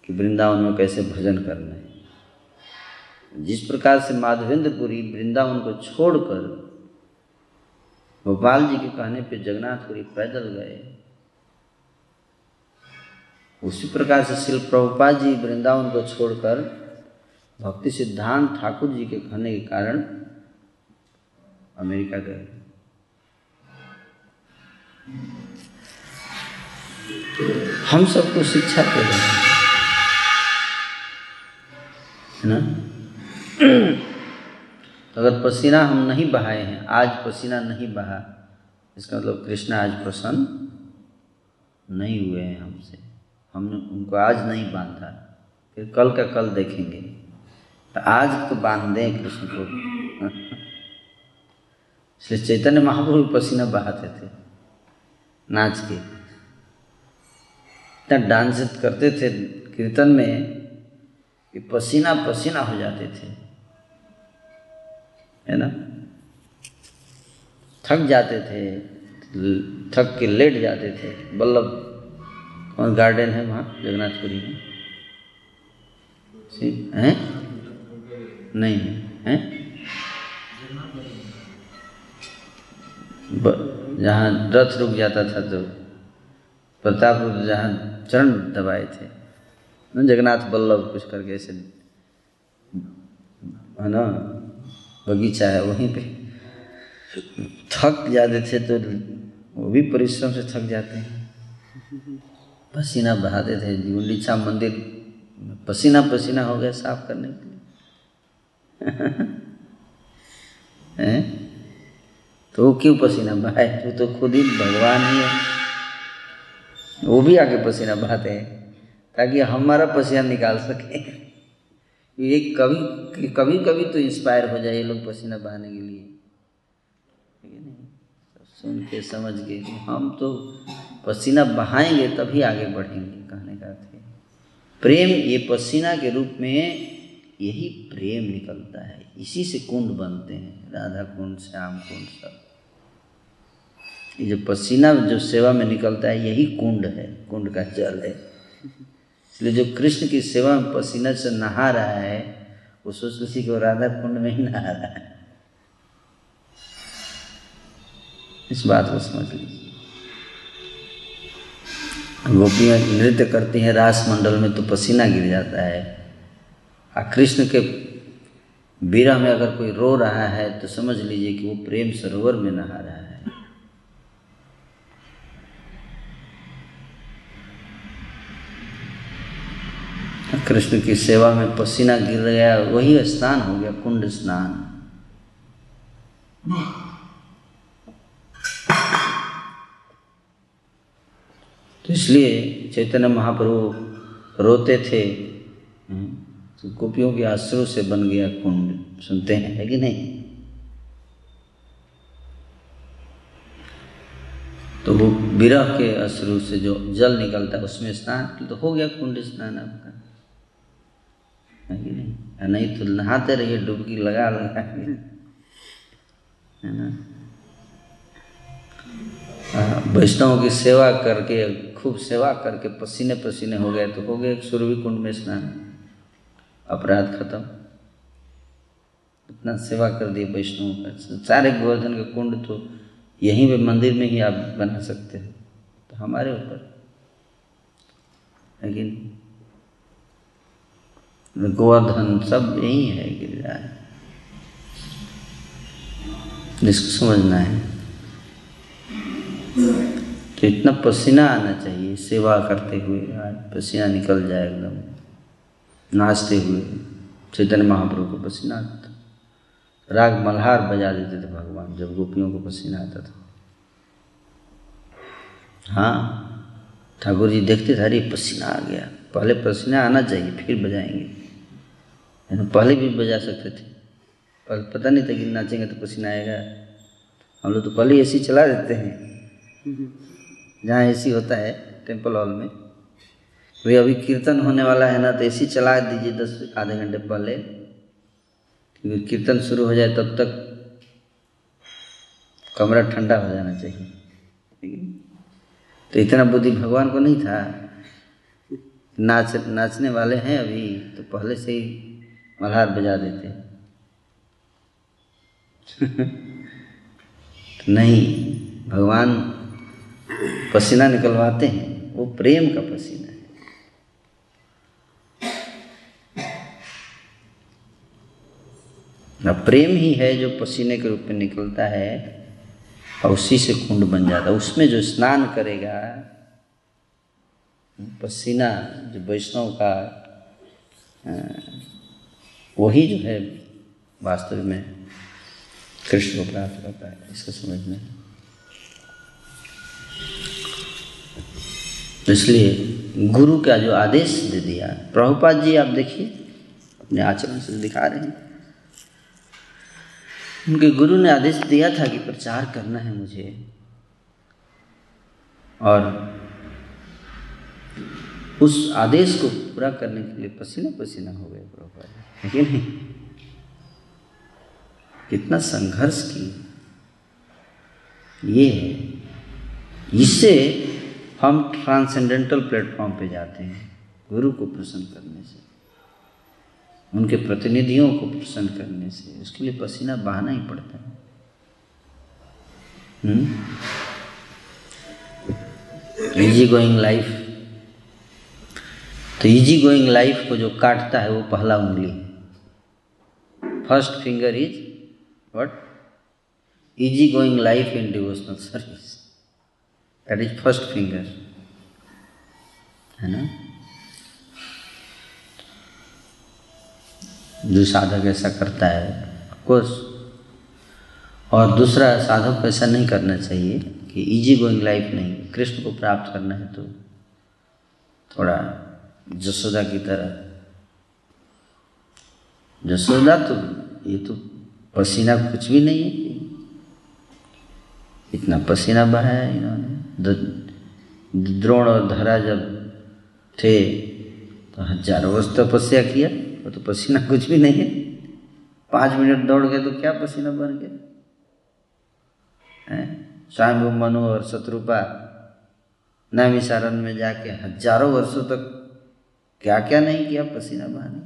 कि वृंदावन में कैसे भजन करना है। जिस प्रकार से माधवेंद्रपुरी वृंदावन को छोड़कर गोपाल जी के कहने पे जगन्नाथपुरी पैदल गए, उसी प्रकार से शिल प्रभुपाद जी वृंदावन को छोड़कर भक्ति सिद्धांत ठाकुर जी के कहने के कारण अमेरिका गए। हम सबको शिक्षा दे रहे हैं है ना? तो अगर पसीना हम नहीं बहाए हैं, आज पसीना नहीं बहा, इसका मतलब कृष्ण आज प्रसन्न नहीं हुए हैं हमसे। हमने उनको आज नहीं बांधा, फिर कल का कल देखेंगे। तो आज तो बाँध दें कृष्ण को। इसलिए चैतन्य महाप्रभु पसीना बहाते थे। नाच के। इतना डांस करते थे, कीर्तन में कि पसीना पसीना हो जाते थे। है ना? थक जाते थे, थक के लेट जाते थे। बल्लभ, कौन गार्डन है वहाँ, जगन्नाथपुरी में? हैं? नहीं है हैं? जहाँ रथ रुक जाता था तो प्रताप रुद्र जहाँ चरण दबाए थे। जगन्नाथ, बल्लभ कुछ करके ऐसे, है ना, बगीचा है वहीं पे। थक जाते थे तो वो भी परिश्रम से थक जाते हैं। पसीना बहाते थे। गुंडीचा मंदिर पसीना पसीना हो गया साफ़ करने के लिए। तो वो क्यों पसीना बहाए? वो तो खुद ही भगवान ही है। वो भी आके पसीना बहाते हैं, ताकि हमारा पसीना निकाल सके। ये कभी कभी कभी तो इंस्पायर हो जाए ये लोग पसीना बहाने के लिए। सुन के, समझ के हम तो पसीना बहाएँगे तभी आगे बढ़ेंगे, कहने का है। प्रेम ये पसीना के रूप में यही प्रेम निकलता है। इसी से कुंड बनते हैं, राधा कुंड, श्याम कुंड, सब। ये जो पसीना जो सेवा में निकलता है, यही कुंड है, कुंड का जल है। इसलिए जो कृष्ण की सेवा में पसीना से नहा रहा है, वो सोच किसी को राधा कुंड में ही नहा रहा है। इस बात को समझ लीजिए। गोपियाँ नृत्य करती हैं रास मंडल में तो पसीना गिर जाता है। और कृष्ण के बीरा में अगर कोई रो रहा है तो समझ लीजिए कि वो प्रेम सरोवर में नहा रहा है। कृष्ण की सेवा में पसीना गिर गया, वही स्नान हो गया, कुंड स्नान। तो इसलिए चैतन्य महाप्रभु रोते थे। तो गोपियों के आश्रय से बन गया कुंड। सुनते हैं, है कि नहीं? तो वो विरह के अश्रु से जो जल निकलता है, उसमें स्नान तो हो गया कुंड स्नान आपका। नहीं? नहीं तो नहाते रहिए, डुबकी लगा लगा है ना? वैष्णव की सेवा करके, खूब सेवा करके पसीने पसीने हो गए तो हो गए सुरभि कुंड में स्नान। अपराध खत्म। इतना सेवा कर दिए वैष्णव का। सारे गोवर्धन का कुंड तो यहीं पे मंदिर में ही आप बना सकते हो। तो हमारे ऊपर। लेकिन गोवर्धन सब यही है गिरिराज। जिसको समझना है। तो इतना पसीना आना चाहिए सेवा करते हुए। आज पसीना निकल जाए एकदम। नाचते हुए चैतन्य महाप्रभु को पसीना आता। था राग मल्हार बजा देते थे भगवान जब गोपियों को पसीना आता था। हाँ ठाकुर जी देखते थे अरे पसीना आ गया। पहले पसीना आना चाहिए फिर बजाएँगे। पहले भी बजा सकते थे। पर पता नहीं था कि नाचेंगे तो पसीना आएगा। हम लोग तो पहले ए चला देते हैं। जहाँ ए होता है टेंपल हॉल में भाई अभी कीर्तन होने वाला है ना तो एसी चला दीजिए दस, आधे घंटे पहले। क्योंकि कीर्तन शुरू हो जाए तब तक कमरा ठंडा हो जाना चाहिए? तो इतना बुद्धि भगवान को नहीं था। नाच, नाचने वाले हैं अभी तो पहले से ही मल्हार बजा देते तो नहीं, भगवान पसीना निकलवाते हैं, वो प्रेम का पसीना अब प्रेम ही है जो पसीने के रूप में निकलता है, और उसी से कुंड बन जाता है। उसमें जो स्नान करेगा, पसीना जो वैष्णव का वही जो है वास्तव में कृष्ण को प्राप्त करता है, इसको तो इसलिए गुरु का जो आदेश दे दिया, प्रभुपाद जी आप देखिए, अपने आचरण से दिखा रहे हैं। उनके गुरु ने आदेश दिया था कि प्रचार करना है मुझे। और उस आदेश को पूरा करने के लिए पसीना पसीना हो गए प्रभुपाद है नहीं? कितना संघर्ष की। ये है। इससे हम ट्रांसेंडेंटल प्लेटफॉर्म पे जाते हैं, गुरु को प्रसन्न करने से। उनके प्रतिनिधियों को प्रसन्न करने से उसके लिए पसीना बहाना ही पड़ता है। इजी गोइंग लाइफ तो इजी गोइंग लाइफ को जो काटता है वो पहला उंगली। First finger is what easy going life in devotional service that is first finger है ना? जो साधक ऐसा करता है ऑफकोर्स और दूसरा, साधक को ऐसा नहीं करना चाहिए कि इजी गोइंग लाइफ नहीं, कृष्ण को प्राप्त करना है तो थोड़ा जसोदा की तरह। जसोदा तो ये तो पसीना कुछ भी नहीं है। इतना पसीना बहाया इन्होंने। द्रोण और धरा जब थे तो हज़ारों वर्ष तपस्या किया। वो तो पसीना कुछ भी नहीं है। पाँच मिनट दौड़ गए तो क्या पसीना बन गया? हैं? स्वयं मनु और शत्रुपा नैमिसारण में जाके हज़ारों वर्षों तक क्या क्या नहीं किया, पसीना बहाने।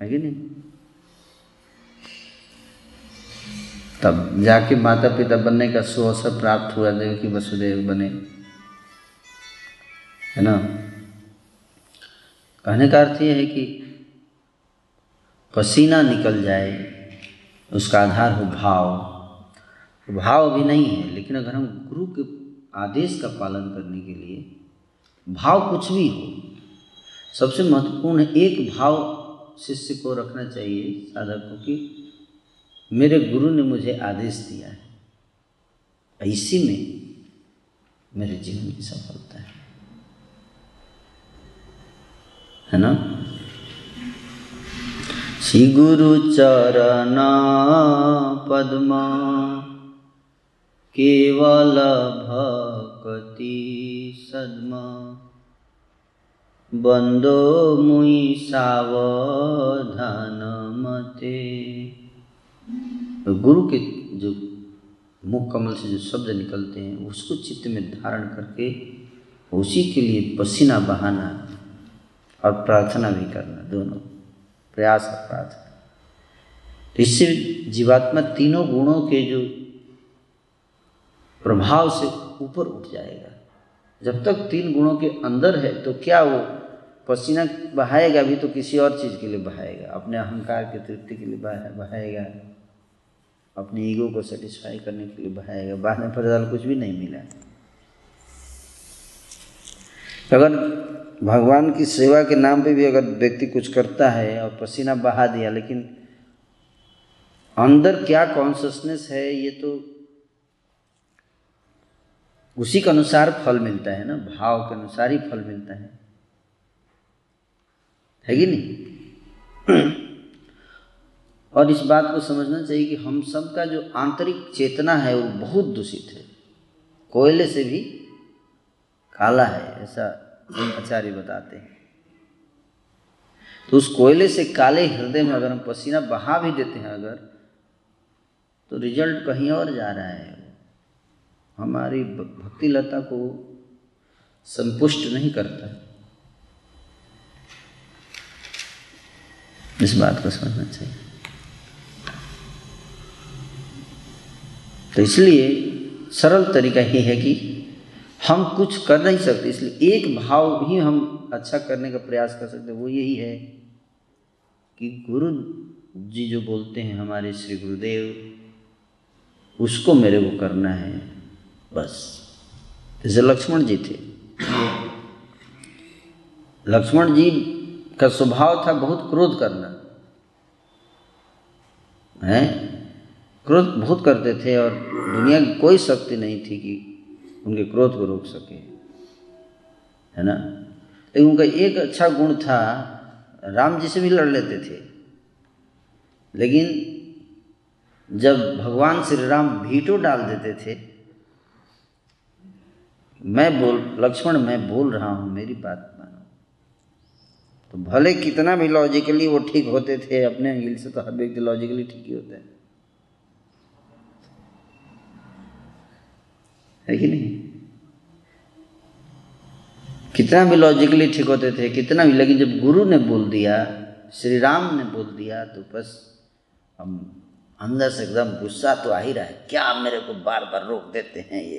है कि नहीं? तब जाके माता पिता बनने का सुअवसर प्राप्त हुआ, देव की वसुदेव बने। है ना? कहने का अर्थ यह है कि पसीना निकल जाए, उसका आधार हो भाव। भाव भी नहीं है, लेकिन अगर हम गुरु के आदेश का पालन करने के लिए भाव कुछ भी हो, सबसे महत्वपूर्ण एक भाव शिष्य को रखना चाहिए साधक को कि मेरे गुरु ने मुझे आदेश दिया है। इसी में मेरे जीवन की सफलता है। है ना? श्री गुरु चरण पद्म केवल भक्ति सद्म। बंदो मुई सावधान मते गुरु के जो मुख कमल से जो शब्द निकलते हैं, उसको चित्त में धारण करके उसी के लिए पसीना बहाना और प्रार्थना भी करना, दोनों। प्रयास और प्रार्थना। तो इससे जीवात्मा तीनों गुणों के जो प्रभाव से ऊपर उठ जाएगा। जब तक तीन गुणों के अंदर है तो क्या वो पसीना बहाएगा भी तो किसी और चीज़ के लिए बहाएगा? अपने अहंकार की तृप्ति के लिए बहाएगा। अपने ईगो को सेटिस्फाई करने के लिए बहाएगा। बाद में पता कुछ भी नहीं मिला। अगर भगवान की सेवा के नाम पे भी अगर व्यक्ति कुछ करता है और पसीना बहा दिया, लेकिन अंदर क्या कॉन्शसनेस है, ये तो उसी के अनुसार फल मिलता है ना, भाव के अनुसार ही फल मिलता है। है कि नहीं? और इस बात को समझना चाहिए कि हम सब का जो आंतरिक चेतना है, वो बहुत दूषित है। कोयले से भी काला है, ऐसा आचार्य बताते हैं। तो उस कोयले से काले हृदय में अगर हम पसीना बहा भी देते हैं अगर तो रिज़ल्ट कहीं और जा रहा है। हमारी भक्ति लता को संपुष्ट नहीं करता। इस बात को समझना चाहिए। तो इसलिए सरल तरीका ये है कि हम कुछ कर नहीं सकते, इसलिए एक भाव ही हम अच्छा करने का प्रयास कर सकते वो यही है कि गुरु जी जो बोलते हैं, हमारे श्री गुरुदेव, उसको मेरे को करना है। बस। जैसे लक्ष्मण जी थे। लक्ष्मण जी का स्वभाव था बहुत क्रोध करना। है? क्रोध बहुत करते थे और दुनिया की कोई शक्ति नहीं थी कि उनके क्रोध को रोक सके। है ना? लेकिन उनका एक अच्छा गुण था, राम जी से भी लड़ लेते थे। लेकिन जब भगवान श्री राम भीटो डाल देते थे, मैं बोल, लक्ष्मण, मैं बोल रहा हूँ, मेरी बात मानो। तो भले कितना भी लॉजिकली वो ठीक होते थे, अपने एंगल से तो हर व्यक्ति लॉजिकली ठीक ही होता है। है कि नहीं? कितना भी लॉजिकली ठीक होते थे, कितना भी, लेकिन जब गुरु ने बोल दिया, श्री राम ने बोल दिया तो बस हम अंदर से एकदम गुस्सा तो आ ही रहा है। क्या मेरे को बार बार रोक देते हैं ये?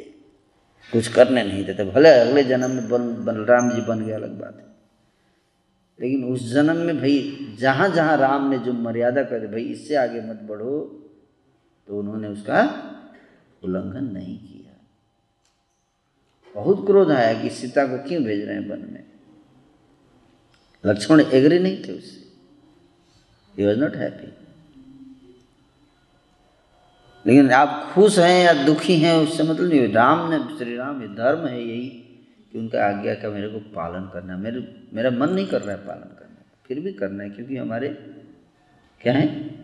कुछ करने नहीं देते। भले अगले जन्म में बन, बलराम जी बन गया अलग बात है। लेकिन उस जन्म में भाई, जहाँ जहाँ राम ने जो मर्यादा कर भाई, इससे आगे मत बढ़ो तो उन्होंने उसका उल्लंघन नहीं किया। बहुत क्रोध आया कि सीता को क्यों भेज रहे हैं वन में? लक्ष्मण एग्री नहीं थे उससे। ही वॉज़ नॉट हैप्पी लेकिन आप खुश हैं या दुखी हैं उससे मतलब नहीं राम ने, श्री राम, ये धर्म है यही कि उनका आज्ञा का मेरे को पालन करना है। मेरे, मेरा मन नहीं कर रहा है पालन करने। फिर भी करना है, क्योंकि हमारे क्या है?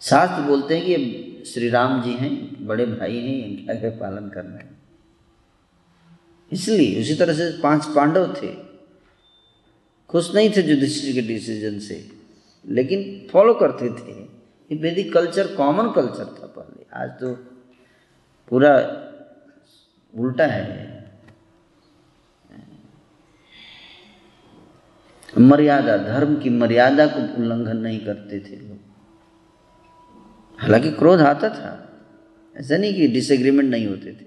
शास्त्र बोलते हैं कि श्री राम जी हैं, बड़े भाई हैं, इनका आगे पालन करना है? इसलिए उसी तरह से पाँच पांडव थे। खुश नहीं थे युधिष्ठिर के डिसीज़न से, लेकिन फॉलो करते थे। ये वैदिक कल्चर कॉमन कल्चर था पहले। आज तो पूरा उल्टा है। मर्यादा, धर्म की मर्यादा को उल्लंघन नहीं करते थे लोग। हालाँकि क्रोध आता था। ऐसा नहीं कि डिसएग्रीमेंट नहीं होते थे।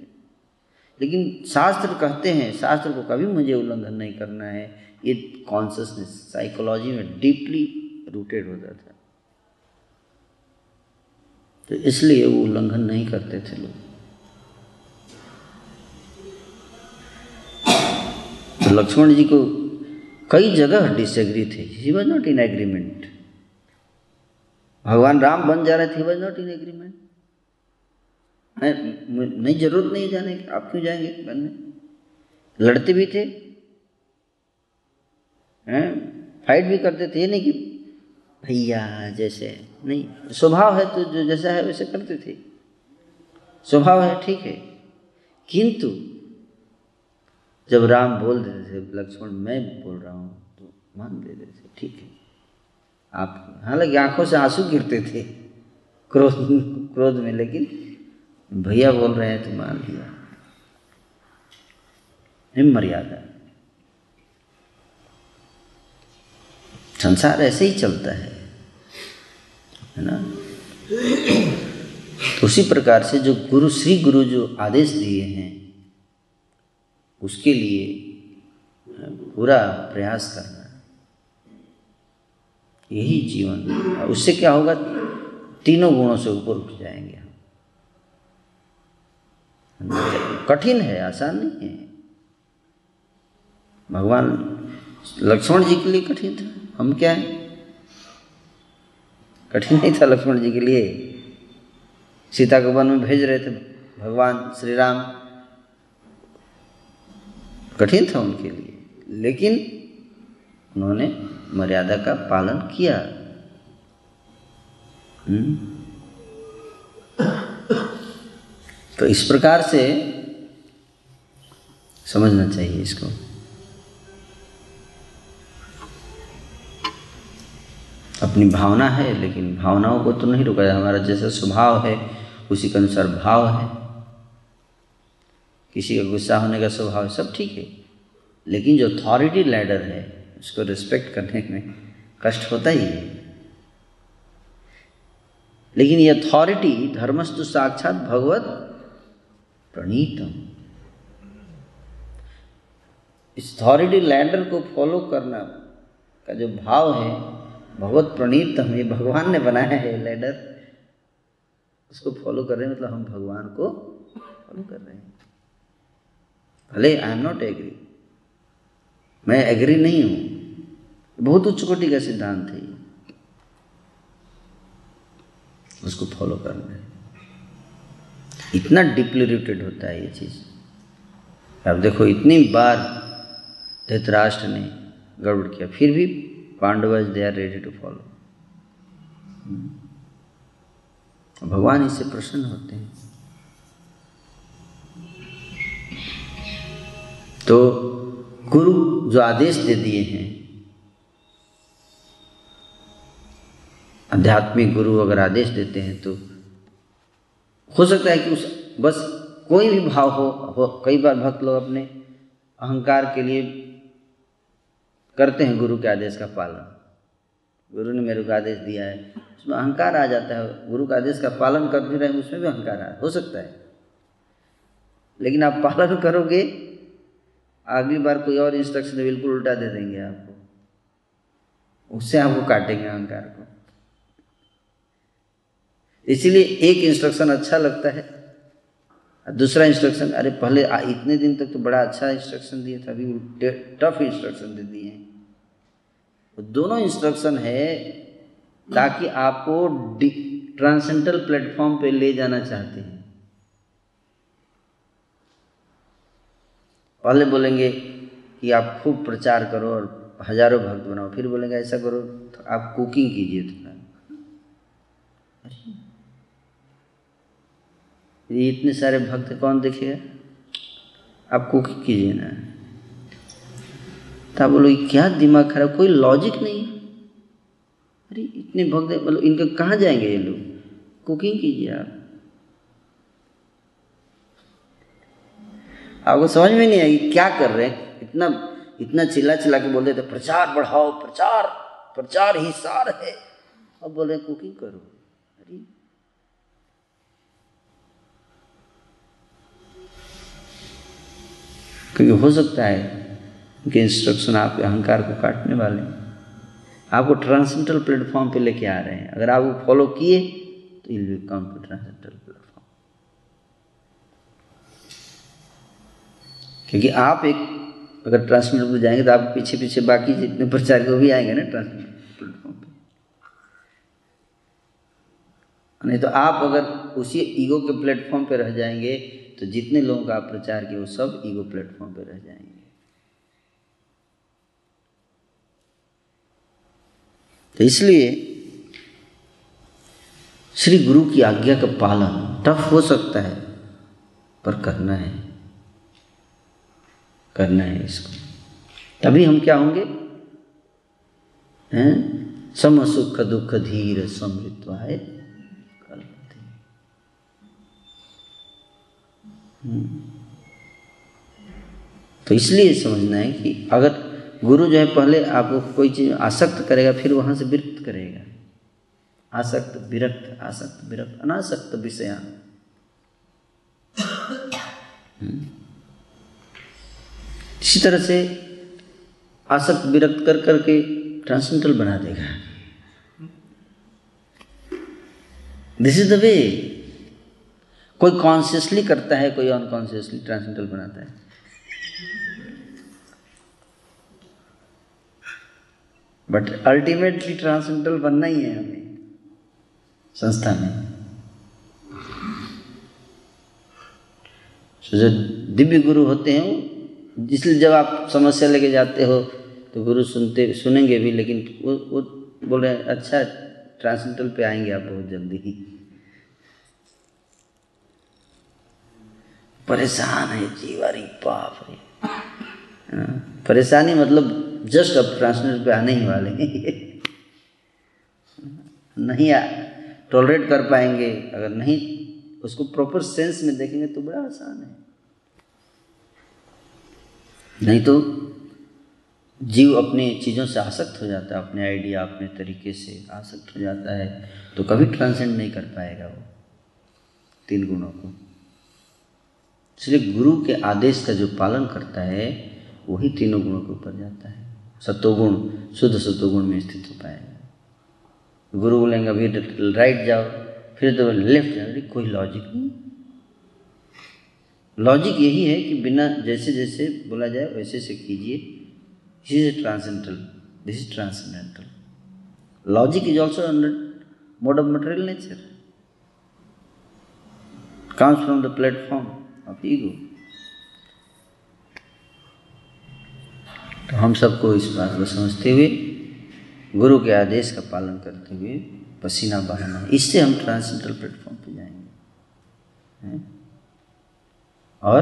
लेकिन शास्त्र कहते हैं, शास्त्र को कभी मुझे उल्लंघन नहीं करना है। ये कॉन्सियसनेस साइकोलॉजी में डीपली रूटेड होता था। तो इसलिए वो उल्लंघन नहीं करते थे लोग। तो लक्ष्मण जी को कई जगह डिसएग्री थे। He was not in agreement भगवान राम बन जा रहे थे वॉज़ नॉट इन एग्रीमेंट नहीं ज़रूरत नहीं जाने की, आप क्यों जाएँगे बनने? लड़ते भी थे। हैं? फाइट भी करते थे, ये नहीं कि, भैया, जैसे नहीं, स्वभाव है तो जो जैसा है वैसे करते थे। स्वभाव है, ठीक है। किंतु, जब राम बोल देते थे, लक्ष्मण, मैं बोल रहा हूँ तो मान लेते थे। ठीक है। आप, हालाँकि आँखों से आँसू गिरते थे, क्रोध क्रोध में, लेकिन भैया बोल रहे हैं तो मान लिया। निम मर्यादा। संसार ऐसे ही चलता है है ना? तो उसी प्रकार से जो गुरु, श्री गुरु जो आदेश दिए हैं, उसके लिए पूरा प्रयास करना। यही जीवन। उससे क्या होगा? तीनों गुणों से ऊपर उठ जाएँगे। हम कठिन है, आसान नहीं है। भगवान लक्ष्मण जी के लिए कठिन था। हम क्या है? कठिन नहीं था लक्ष्मण जी के लिए। सीता को वन में भेज रहे थे भगवान श्री राम कठिन था उनके लिए। लेकिन उन्होंने मर्यादा का पालन किया। हम्म? तो इस प्रकार से समझना चाहिए इसको। अपनी भावना है, लेकिन भावनाओं को तो नहीं रुका जाए। हमारा जैसा स्वभाव है, उसी के अनुसार भाव है। किसी का गुस्सा होने का स्वभाव है, सब ठीक है। लेकिन जो अथॉरिटी लैडर है, उसको रिस्पेक्ट करने में कष्ट होता ही है। लेकिन ये अथॉरिटी धर्मस्तु साक्षात भगवत प्रणीतम। इस लैडर को फॉलो करना का जो भाव है, भगवत प्रणीतम, ये भगवान ने बनाया है लैंडर, उसको फॉलो कर रहे हैं मतलब हम भगवान को फॉलो कर रहे हैं। भले आई एम नॉट एग्री मैं एग्री नहीं हूँ। बहुत उच्च कोटि का सिद्धांत है उसको फॉलो करना है। इतना डीपली रूटेड होता है ये चीज़। अब देखो, इतनी बार धृतराष्ट्र ने गड़बड़ किया, फिर भी Pandavas they are ready to follow भगवान इससे प्रसन्न होते हैं। तो गुरु जो आदेश दे दिए हैं, आध्यात्मिक गुरु अगर आदेश देते हैं तो हो सकता है कि उस बस कोई भी भाव हो, हो कई बार भक्त लोग अपने अहंकार के लिए करते हैं गुरु के आदेश का पालन। गुरु ने मेरे को आदेश दिया है उसमें अहंकार आ जाता है गुरु का आदेश का पालन कर भी रहे उसमें भी अहंकार आ हो सकता है। लेकिन आप पालन करोगे अगली बार कोई और इंस्ट्रक्शन बिल्कुल उल्टा दे देंगे आपको। उससे आपको काटेंगे अहंकार को। इसीलिए एक इंस्ट्रक्शन अच्छा लगता है। दूसरा इंस्ट्रक्शन अरे पहले आ, इतने दिन तक तो बड़ा अच्छा इंस्ट्रक्शन दिया था अभी टफ इंस्ट्रक्शन दे दिए हैं। तो दोनों इंस्ट्रक्शन है ताकि आपको ट्रांसेंटल प्लेटफॉर्म पे ले जाना चाहते हैं। पहले बोलेंगे कि आप खूब प्रचार करो और हज़ारों भक्त बनाओ फिर बोलेंगे ऐसा करो तो आप कुकिंग कीजिए थोड़ा। ये इतने सारे भक्त कौन देखेगा आप कुकिंग कीजिए ना। तो बोलो क्या दिमाग खराब? कोई लॉजिक नहीं अरे, इतने भक्त मतलब इनके कहाँ जाएँगे ये लोग? कुकिंग कीजिए आप। आपको समझ में नहीं आई क्या कर रहे हैं? इतना इतना चिल्ला चिल्ला के बोलते थे प्रचार बढ़ाओ, प्रचार प्रचार ही सार है। अब बोल रहे कुकिंग करो अरे क्योंकि हो सकता है कि इंस्ट्रक्शन आपके अहंकार को काटने वाले हैं। आपको ट्रांसेंडल प्लेटफॉर्म पे लेके आ रहे हैं। अगर आप वो फॉलो किए तो ill will come to transcendental platform क्योंकि आप एक, अगर ट्रांसमिटर पर जाएँगे तो आप पीछे पीछे बाकी जितने प्रचार वो भी आएँगे ना ट्रांसमिटर प्लेटफॉर्म पे। नहीं तो आप अगर उसी ईगो के प्लेटफॉर्म पे रह जाएँगे तो जितने लोगों का आप प्रचार किए, वो सब ईगो प्लेटफॉर्म पे रह जाएँगे। तो इसलिए श्री गुरु की आज्ञा का पालन टफ हो सकता है, पर करना है। करना है इसको। तभी हम क्या होंगे? हैं? सम सुख दुख धीर समृत्वाय कल्पते हम्म। तो इसलिए समझना है कि अगर गुरु जो है पहले आपको कोई चीज़ आसक्त करेगा, फिर वहाँ से विरक्त करेगा। आसक्त, विरक्त आसक्त, विरक्त, अनासक्त विषय। हम्म। इसी तरह से आसक्त, विरक्त कर करके ट्रांसेंटल बना देगा। दिस इज़ द वे कोई कॉन्शियसली करता है, कोई अनकॉन्शियसली ट्रांसेंडल बनाता है। बट अल्टीमेटली ट्रांसेंडल बनना ही है हमें, संस्था में। तो जो दिव्य गुरु होते हैं वो, इसलिए जब आप समस्या लेके जाते हो तो गुरु सुनते, सुनेंगे भी, लेकिन वो वो बोल अच्छा ट्रांसेंडल पे आएँगे आप बहुत जल्दी। ही परेशान है जीव अरे बाप रे। हाँ, परेशानी मतलब जस्ट अब ट्रांसलेट पे आने ही वाले हैं। नहीं टॉलरेट कर पाएँगे अगर नहीं उसको प्रॉपर सेंस में देखेंगे तो बड़ा आसान है। नहीं तो जीव अपनी चीज़ों से आसक्त हो जाता है अपने आइडिया अपने तरीके से आसक्त हो जाता है तो कभी ट्रांसेंड नहीं कर पाएगा वो तीन गुणों को। इसलिए गुरु के आदेश का जो पालन करता है, वही तीनों गुणों के ऊपर जाता है। सत्वगुण शुद्ध सत्वगुण में स्थित हो पाएगा। गुरु बोलेंगे, अभी राइट जाओ, फिर तो लेफ़्ट जाओ। कोई लॉजिक नहीं। लॉजिक यही है कि बिना जैसे जैसे बोला जाए, वैसे से कीजिए। इसी से transcendental this is transcendental logic is also under mode of material nature comes from the platform. Ego. तो हम सबको इस बात को समझते हुए, गुरु के आदेश का पालन करते हुए पसीना बहाना इससे हम ट्रांसेंडल प्लेटफॉर्म पे जाएँगे हैं? और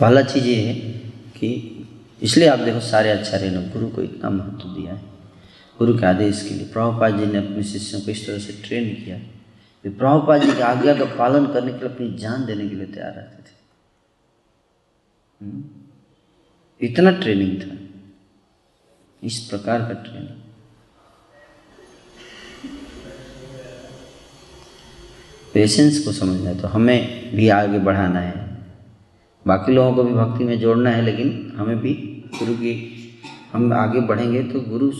पहला चीज़ ये है कि इसलिए आप देखो सारे आचार्य ने गुरु को इतना महत्व दिया है गुरु के आदेश के लिए प्रभुपाद जी ने अपने शिष्यों को इस तरह से ट्रेन किया कि प्रभुपाद जी की आज्ञा का पालन करने के लिए अपनी जान देने के लिए तैयार रहते थे। हम्म? इतना ट्रेनिंग था। इस प्रकार का ट्रेनिंग पेशेंस को समझना है तो हमें भी आगे बढ़ाना है। बाकी लोगों को भी भक्ति में जोड़ना है, लेकिन हमें भी गुरु की हम आगे बढ़ेंगे तो गुरु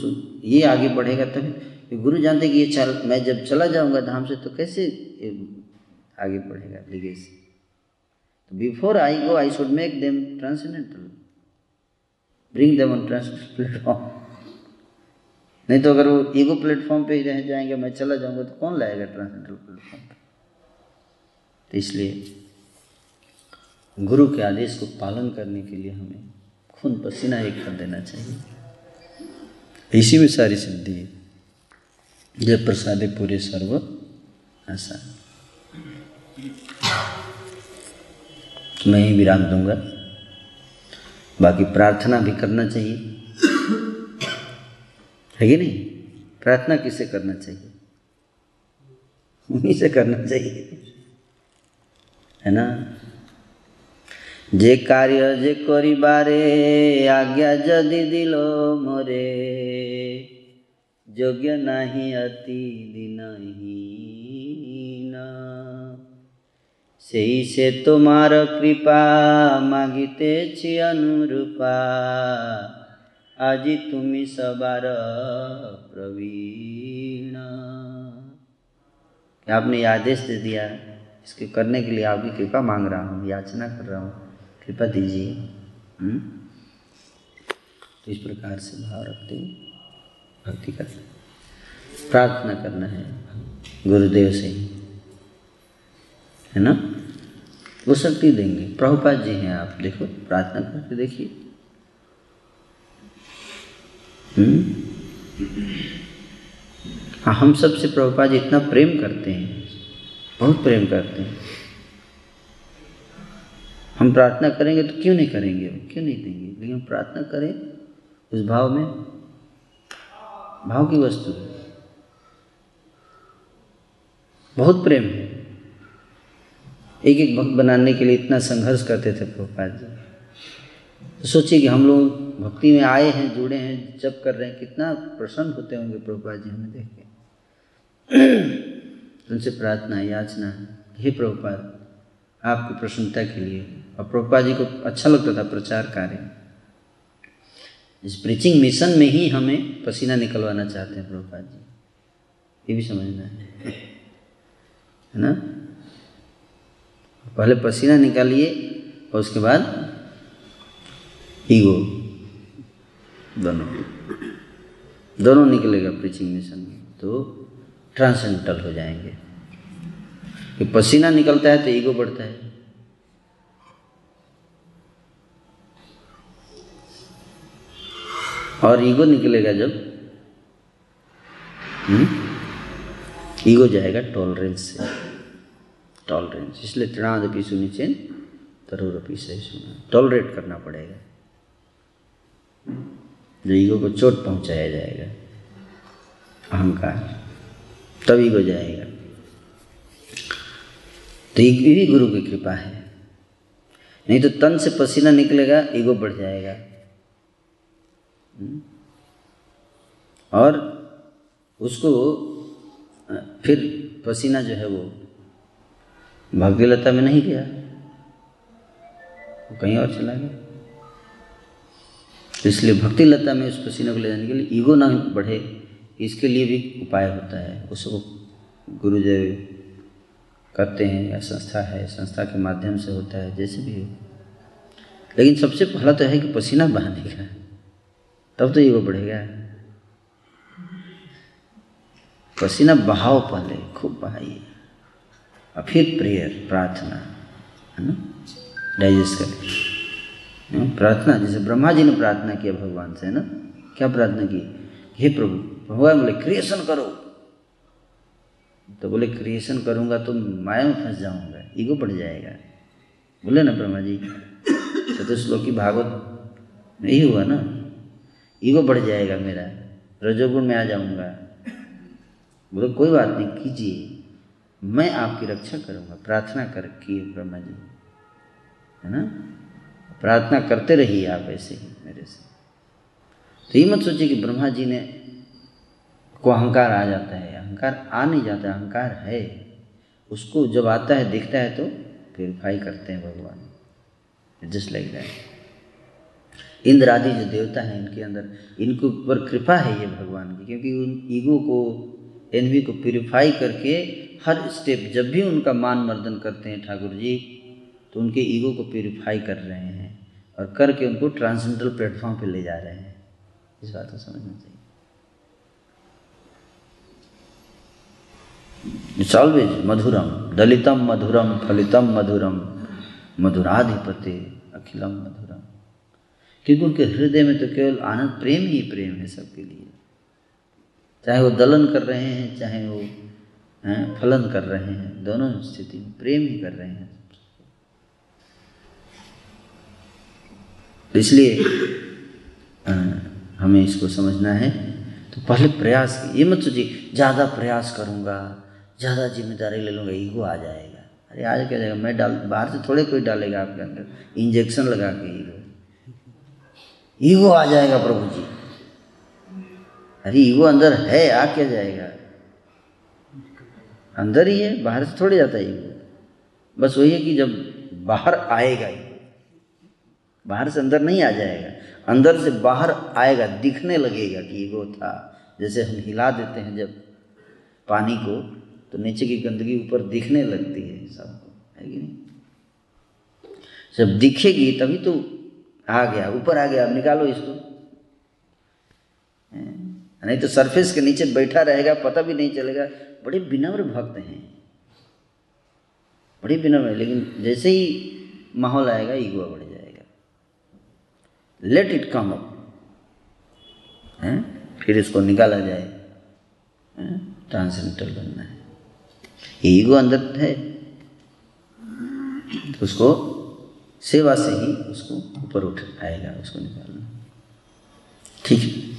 ये आगे बढ़ेगा तभी गुरु जानते कि ये चल, मैं जब चला जाऊँगा धाम से तो कैसे आगे बढ़ेगा लिगेसी तो before I go I should make them transcendental bring them on transcendental platform नहीं तो अगर वो ईगो प्लेटफॉर्म पे ही रह जाएँगे, मैं चला जाऊँगा तो कौन लाएगा ट्रांसेंडेंटल प्लेटफॉर्म पे? तो इसलिए गुरु के आदेश को पालन करने के लिए हमें खून पसीना एक कर देना चाहिए। इसी में सारी सिद्धि है। जय प्रसादे पूरे सर्व आसान मैं ही विराम दूंगा बाकी प्रार्थना भी करना चाहिए है कि नहीं प्रार्थना किसे करना चाहिए उन्हीं से करना चाहिए है ना যে কার্য যে করিবারে আজ্ঞা যদি দিল মোরে যোগ্য নাহি অতি দিনহীন সেই সে তোমার কৃপা মাগিতেছি অনুরূপা আজি তুমি সবার प्रवीण आपने ये आदेश दे दिया इसके करने के लिए आपकी कृपा मांग रहा हूँ याचना कर रहा हूँ कृपा दीजिए हम्म? तो इस प्रकार से भाव रखते हुए भक्ति करना प्रार्थना करना है गुरुदेव से। है ना? वो शक्ति देंगे। प्रभुपाद जी हैं आप, देखो, प्रार्थना करके देखिए? हाँ हम सबसे प्रभुपाद जी इतना प्रेम करते हैं। बहुत प्रेम करते हैं। हम प्रार्थना करेंगे तो क्यों नहीं करेंगे? क्यों नहीं देंगे? लेकिन प्रार्थना करें उस भाव में भाव की वस्तु। है बहुत प्रेम। है एक एक भक्त बनाने के लिए इतना संघर्ष करते थे प्रभुपाद जी। तो सोचिए कि हम लोग भक्ति में आए हैं, जुड़े हैं जब कर रहे हैं, कितना प्रसन्न होते होंगे प्रभुपाद जी हमें देख के। उनसे प्रार्थना, याचना, हे प्रभुपाद, आपकी प्रसन्नता के लिए। और प्रभुपाद जी को अच्छा लगता था प्रचार कार्य। इस प्रीचिंग मिशन में ही हमें पसीना निकलवाना चाहते हैं प्रभुपाद जी। ये भी समझना है। है ना? पहले पसीना निकालिए और उसके बाद ईगो दोनों। दोनों निकलेगा प्रीचिंग मिशन में। तो ट्रांसेंडल हो जाएँगे। कि पसीना निकलता है तो ईगो बढ़ता है। और ईगो निकलेगा जब? हम्म? ईगो जाएगा टॉलरेंस से। टॉलरेंस इसलिए तृणादपि सुनिचेन तरुरपि सही सुना। टॉलरेट करना पड़ेगा। जो ईगो को चोट पहुँचाया जाएगा, अहंकार, तब ईगो जाएगा। तो ये भी गुरु की कृपा है। नहीं तो तन से पसीना निकलेगा, ईगो बढ़ जाएगा? और उसको फिर पसीना जो है वो भक्ति लता में नहीं गया। वो कहीं और चला गया। तो इसलिए भक्ति लता में उस पसीने को ले जाने के लिए ईगो ना बढ़े। इसके लिए भी उपाय होता है। उसको गुरुदेव करते हैं, या संस्था है, संस्था के माध्यम से होता है, जैसे भी हो। लेकिन सबसे पहला तो है कि पसीना बहाने का। तब तो ईगो बढ़ेगा। पसीना बहाओ पहले खूब बहाइए। और फिर प्रेयर प्रार्थना है ना? डाइजेस्ट करें हम्म, प्रार्थना जैसे ब्रह्मा जी ने प्रार्थना किया भगवान से है ना? क्या प्रार्थना की? हे प्रभु भगवान बोले क्रिएशन करो। तो बोले क्रिएशन करूँगा तो माया में फंस जाऊँगा ईगो बढ़ जाएगा। बोले ना ब्रह्मा जी चतुश्लोकी भागवत यही हुआ ना? ईगो बढ़ जाएगा मेरा। रजोगुण में आ जाऊँगा। बोले, कोई बात नहीं, कीजिए। मैं आपकी रक्षा करूँगा। प्रार्थना कर किए ब्रह्मा जी। है ना? प्रार्थना करते रहिए आप ऐसे ही मेरे से। तो ये मत सोचिए कि ब्रह्मा जी ने, को अहंकार आ जाता है। अहंकार आ नहीं जाता, अहंकार है। उसको जब आता है, दिखता है तो प्योरीफाई करते हैं भगवान। जस्ट लाइक दैट इंद्र आदि जो देवता हैं इनके अंदर, इनके ऊपर कृपा है ये भगवान की, क्योंकि उन ईगो को, एनवी को प्योरीफाई करके हर स्टेप जब भी उनका मान मर्दन करते हैं ठाकुर जी तो उनके ईगो को प्योरीफाई कर रहे हैं और करके उनको ट्रांसजेंडर प्लेटफॉर्म पे ले जा रहे हैं। इस बात को समझना चाहिए। इट्स ऑलवेज मधुरम, दलितम मधुरम, फलितम मधुरम, मधुराधिपति, अखिलम मधुरम। क्योंकि उनके हृदय में तो केवल आनंद, प्रेम ही प्रेम है सबके लिए। चाहे वो दलन कर रहे हैं, चाहे वो, हैं, फलन कर रहे हैं, दोनों स्थिति में प्रेम ही कर रहे हैं। तो इसलिए हमें इसको समझना है। तो पहले प्रयास, ये मत सोचिए, ज़्यादा प्रयास करूँगा, ज़्यादा ज़िम्मेदारी ले लूँगा, ईगो आ जाएगा। अरे आज क्या जाएगा? मैं डाल, बाहर से थोड़े कोई डालेगा आपके अंदर, इंजेक्शन लगा के ईगो। ईगो आ जाएगा प्रभु जी। अरे ईगो अंदर है, आ क्या जाएगा? अंदर ही है, बाहर से थोड़े जाता है ईगो। बस वही है कि जब बाहर आएगा बाहर से अंदर नहीं आ जाएगा, अंदर से बाहर आएगा, दिखने लगेगा कि ईगो था। जैसे हम हिला देते हैं जब पानी को तो नीचे की गंदगी ऊपर दिखने लगती है सबको, है कि नहीं? जब दिखेगी तभी तो आ गया, ऊपर आ गया, अब निकालो इसको। नहीं तो सरफेस के नीचे बैठा रहेगा, पता भी नहीं चलेगा। बड़े विनम्र भक्त हैं। बड़े विनम्र लेकिन जैसे ही माहौल आएगा ईगो बढ़ जाएगा। लेट इट कम अप फिर इसको निकाला जाए। ट्रांसेंडेंटल बनना है। ईगो अंदर है। तो उसको सेवा से ही उसको ऊपर उठ आएगा उसको निकालना। ठीक है।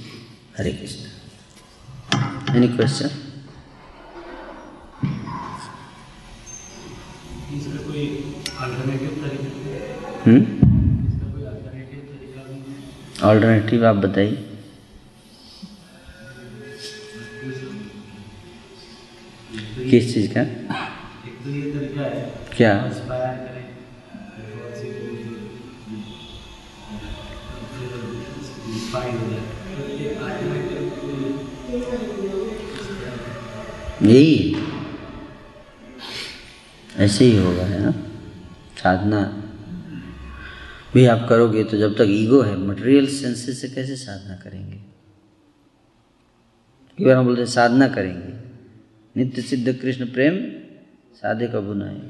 Hare Krishna. Any question? Alternative आप बताइए। किस चीज़ का? एक तो ये तरीका है। क्या? यही ऐसे ही होगा, है ना? साधना। भी आप करोगे तो जब तक ईगो है मटेरियल सेंसेस से कैसे साधना करेंगे? कई बार हम बोलते हैं साधना करेंगे? नित्य सिद्ध कृष्ण प्रेम, साधे का बुनाए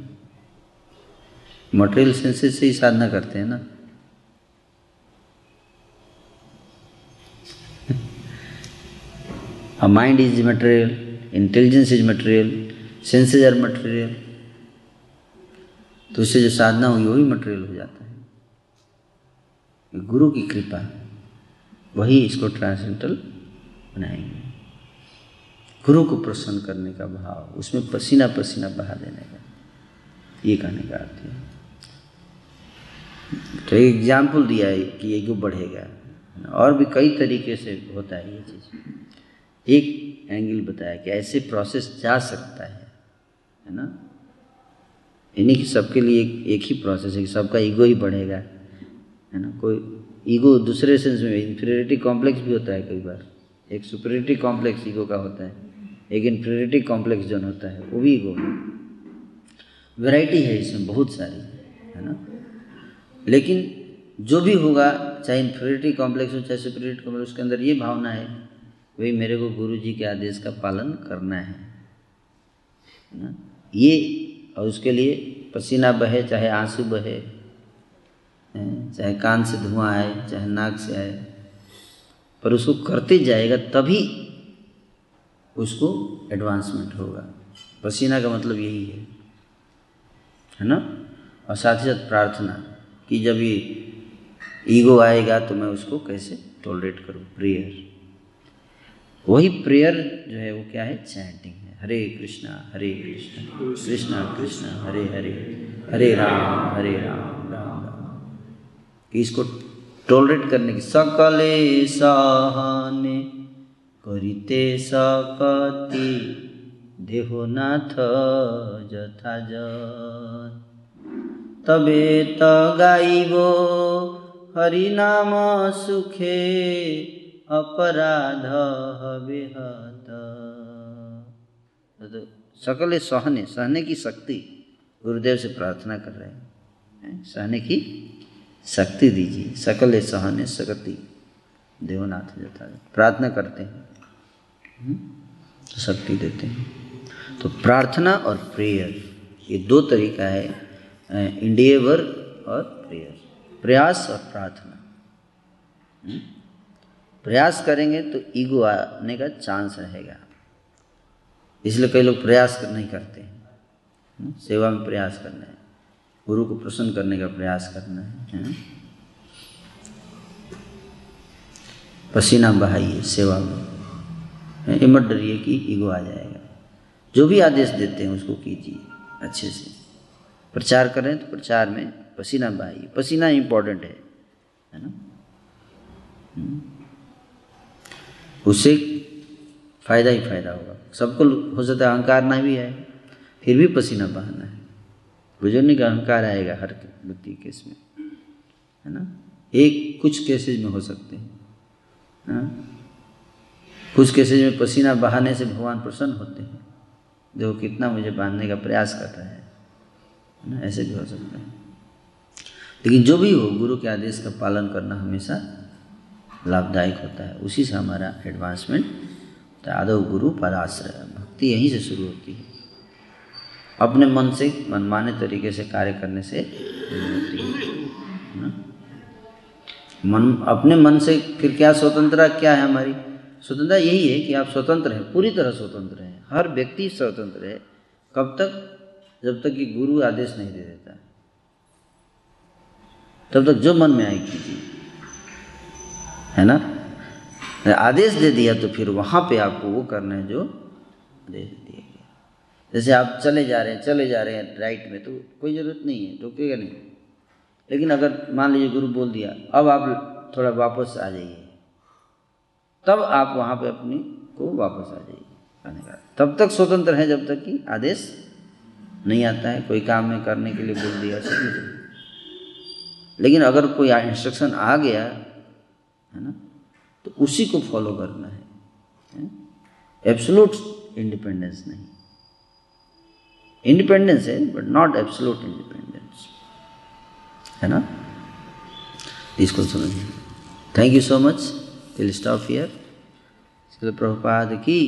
मटेरियल सेंसेस से ही साधना करते हैं ना? A mind is material, intelligence is material, senses are material. तो उससे जो साधना हुई वही मटेरियल हो जाता है। ये गुरु की कृपा वही इसको ट्रांसेंटल बनाएँगे। गुरु को प्रसन्न करने का भाव उसमें पसीना पसीना बहा देने का। ये कहने का अर्थ है। तो एक एग्ज़ाम्पल दिया है कि ईगो बढ़ेगा और भी कई तरीके से होता है ये चीज़। एक एंगल बताया कि ऐसे प्रोसेस जा सकता है है ना? यानी कि सबके लिए एक, एक ही प्रोसेस है कि सबका ईगो ही बढ़ेगा है ना? कोई ईगो दूसरे सेंस में इन्फीरियरिटी कॉम्प्लेक्स भी होता है कई बार। एक सुपरियरिटी कॉम्प्लेक्स ईगो का होता है एक इन्फीरियरिटी कॉम्प्लेक्स जोन होता है वो भी ईगो है। वैरायटी है इसमें बहुत सारी है ना? लेकिन जो भी होगा चाहे इन्फीरियरिटी कॉम्प्लेक्स हो चाहे सुपरियरिटी कॉम्प्लेक्स उसके अंदर ये भावना है वही मेरे को गुरु जी के आदेश का पालन करना है ना? ये और उसके लिए पसीना बहे, चाहे आँसू बहे चाहे कान से धुआँ आए, चाहे नाक से आए, पर उसको करते जाएगा तभी उसको एडवांसमेंट होगा। पसीना का मतलब यही है है ना? और साथ ही साथ प्रार्थना कि जब ये ईगो आएगा तो मैं उसको कैसे टॉलरेट करूँ? प्रेयर वही प्रेयर जो है वो क्या है? चैंटिंग है। हरे कृष्णा हरे कृष्णा कृष्णा कृष्णा, हरे हरे हरे राम हरे राम राम राम। इसको टॉलरेट करने की सकले साहने, करिते सकति देहोनाथ जथा तबे त हरि नाम सुखे अपराध हवे तो सकल सहने सहने की शक्ति, गुरुदेव से प्रार्थना कर रहे हैं। सहने की शक्ति दीजिए। सकल सहने, शक्ति, देवनाथ जता प्रार्थना करते हैं। तो शक्ति देते हैं। तो प्रार्थना और प्रेयर, ये दो तरीका है इंडिएवर और प्रेयर। प्रयास और प्रार्थना। प्रयास करेंगे तो ईगो आने का चांस रहेगा। इसलिए कई लोग प्रयास कर नहीं करते हैं। सेवा में प्रयास करना है। गुरु को प्रसन्न करने का प्रयास करना है? पसीना बहाइए सेवा में। ये मत डरिए कि ईगो आ जाएगा। जो भी आदेश देते हैं उसको कीजिए अच्छे से। प्रचार करें तो प्रचार में पसीना बहाइए। पसीना इम्पोर्टेंट है है ना? उससे फ़ायदा ही फ़ायदा होगा। सबको हो सकता है अहंकार ना भी है फिर भी पसीना बहाना है। बुज़ुर्ग का अहंकार आएगा हर व्यक्ति केस में, है ना? एक कुछ केसेज में हो सकते हैं कुछ केसेज में पसीना बहाने से भगवान प्रसन्न होते हैं देखो कितना मुझे बांधने का प्रयास कर रहा है ना? ऐसे भी हो सकता है। लेकिन जो भी हो, गुरु के आदेश का पालन करना हमेशा लाभदायक होता है। उसी से हमारा एडवांसमेंट तो आदव गुरु पदाश्रय भक्ति यहीं से शुरू होती है। अपने मन से, मनमाने तरीके से कार्य करने से होती है। मन, अपने मन से फिर क्या स्वतंत्रता क्या है हमारी? स्वतंत्रता यही है कि आप स्वतंत्र हैं, पूरी तरह स्वतंत्र हैं। हर व्यक्ति स्वतंत्र है। कब तक? जब तक कि गुरु आदेश नहीं दे देता। तब तक जो मन में आए कीजिए है ना? आदेश दे दिया तो फिर वहाँ पे आपको वो करना है जो आदेश दिया गया जैसे आप चले जा रहे हैं, चले जा रहे हैं राइट में तो कोई ज़रूरत नहीं है, रोकेगा नहीं। लेकिन अगर मान लीजिए गुरु बोल दिया, अब आप थोड़ा वापस आ जाइए। तब आप वहाँ पे अपनी को वापस आ जाइए तब तक स्वतंत्र है जब तक कि आदेश नहीं आता है। कोई काम में करने के लिए बोल दिया सब लेकिन अगर कोई इंस्ट्रक्शन आ गया है ना? तो उसी को फॉलो करना है एब्सोलूट इंडिपेंडेंस नहीं। इंडिपेंडेंस है बट नॉट एब्सोलूट इंडिपेंडेंस है ना? इसको समझिए। Thank you so much will stop here Prabhupad की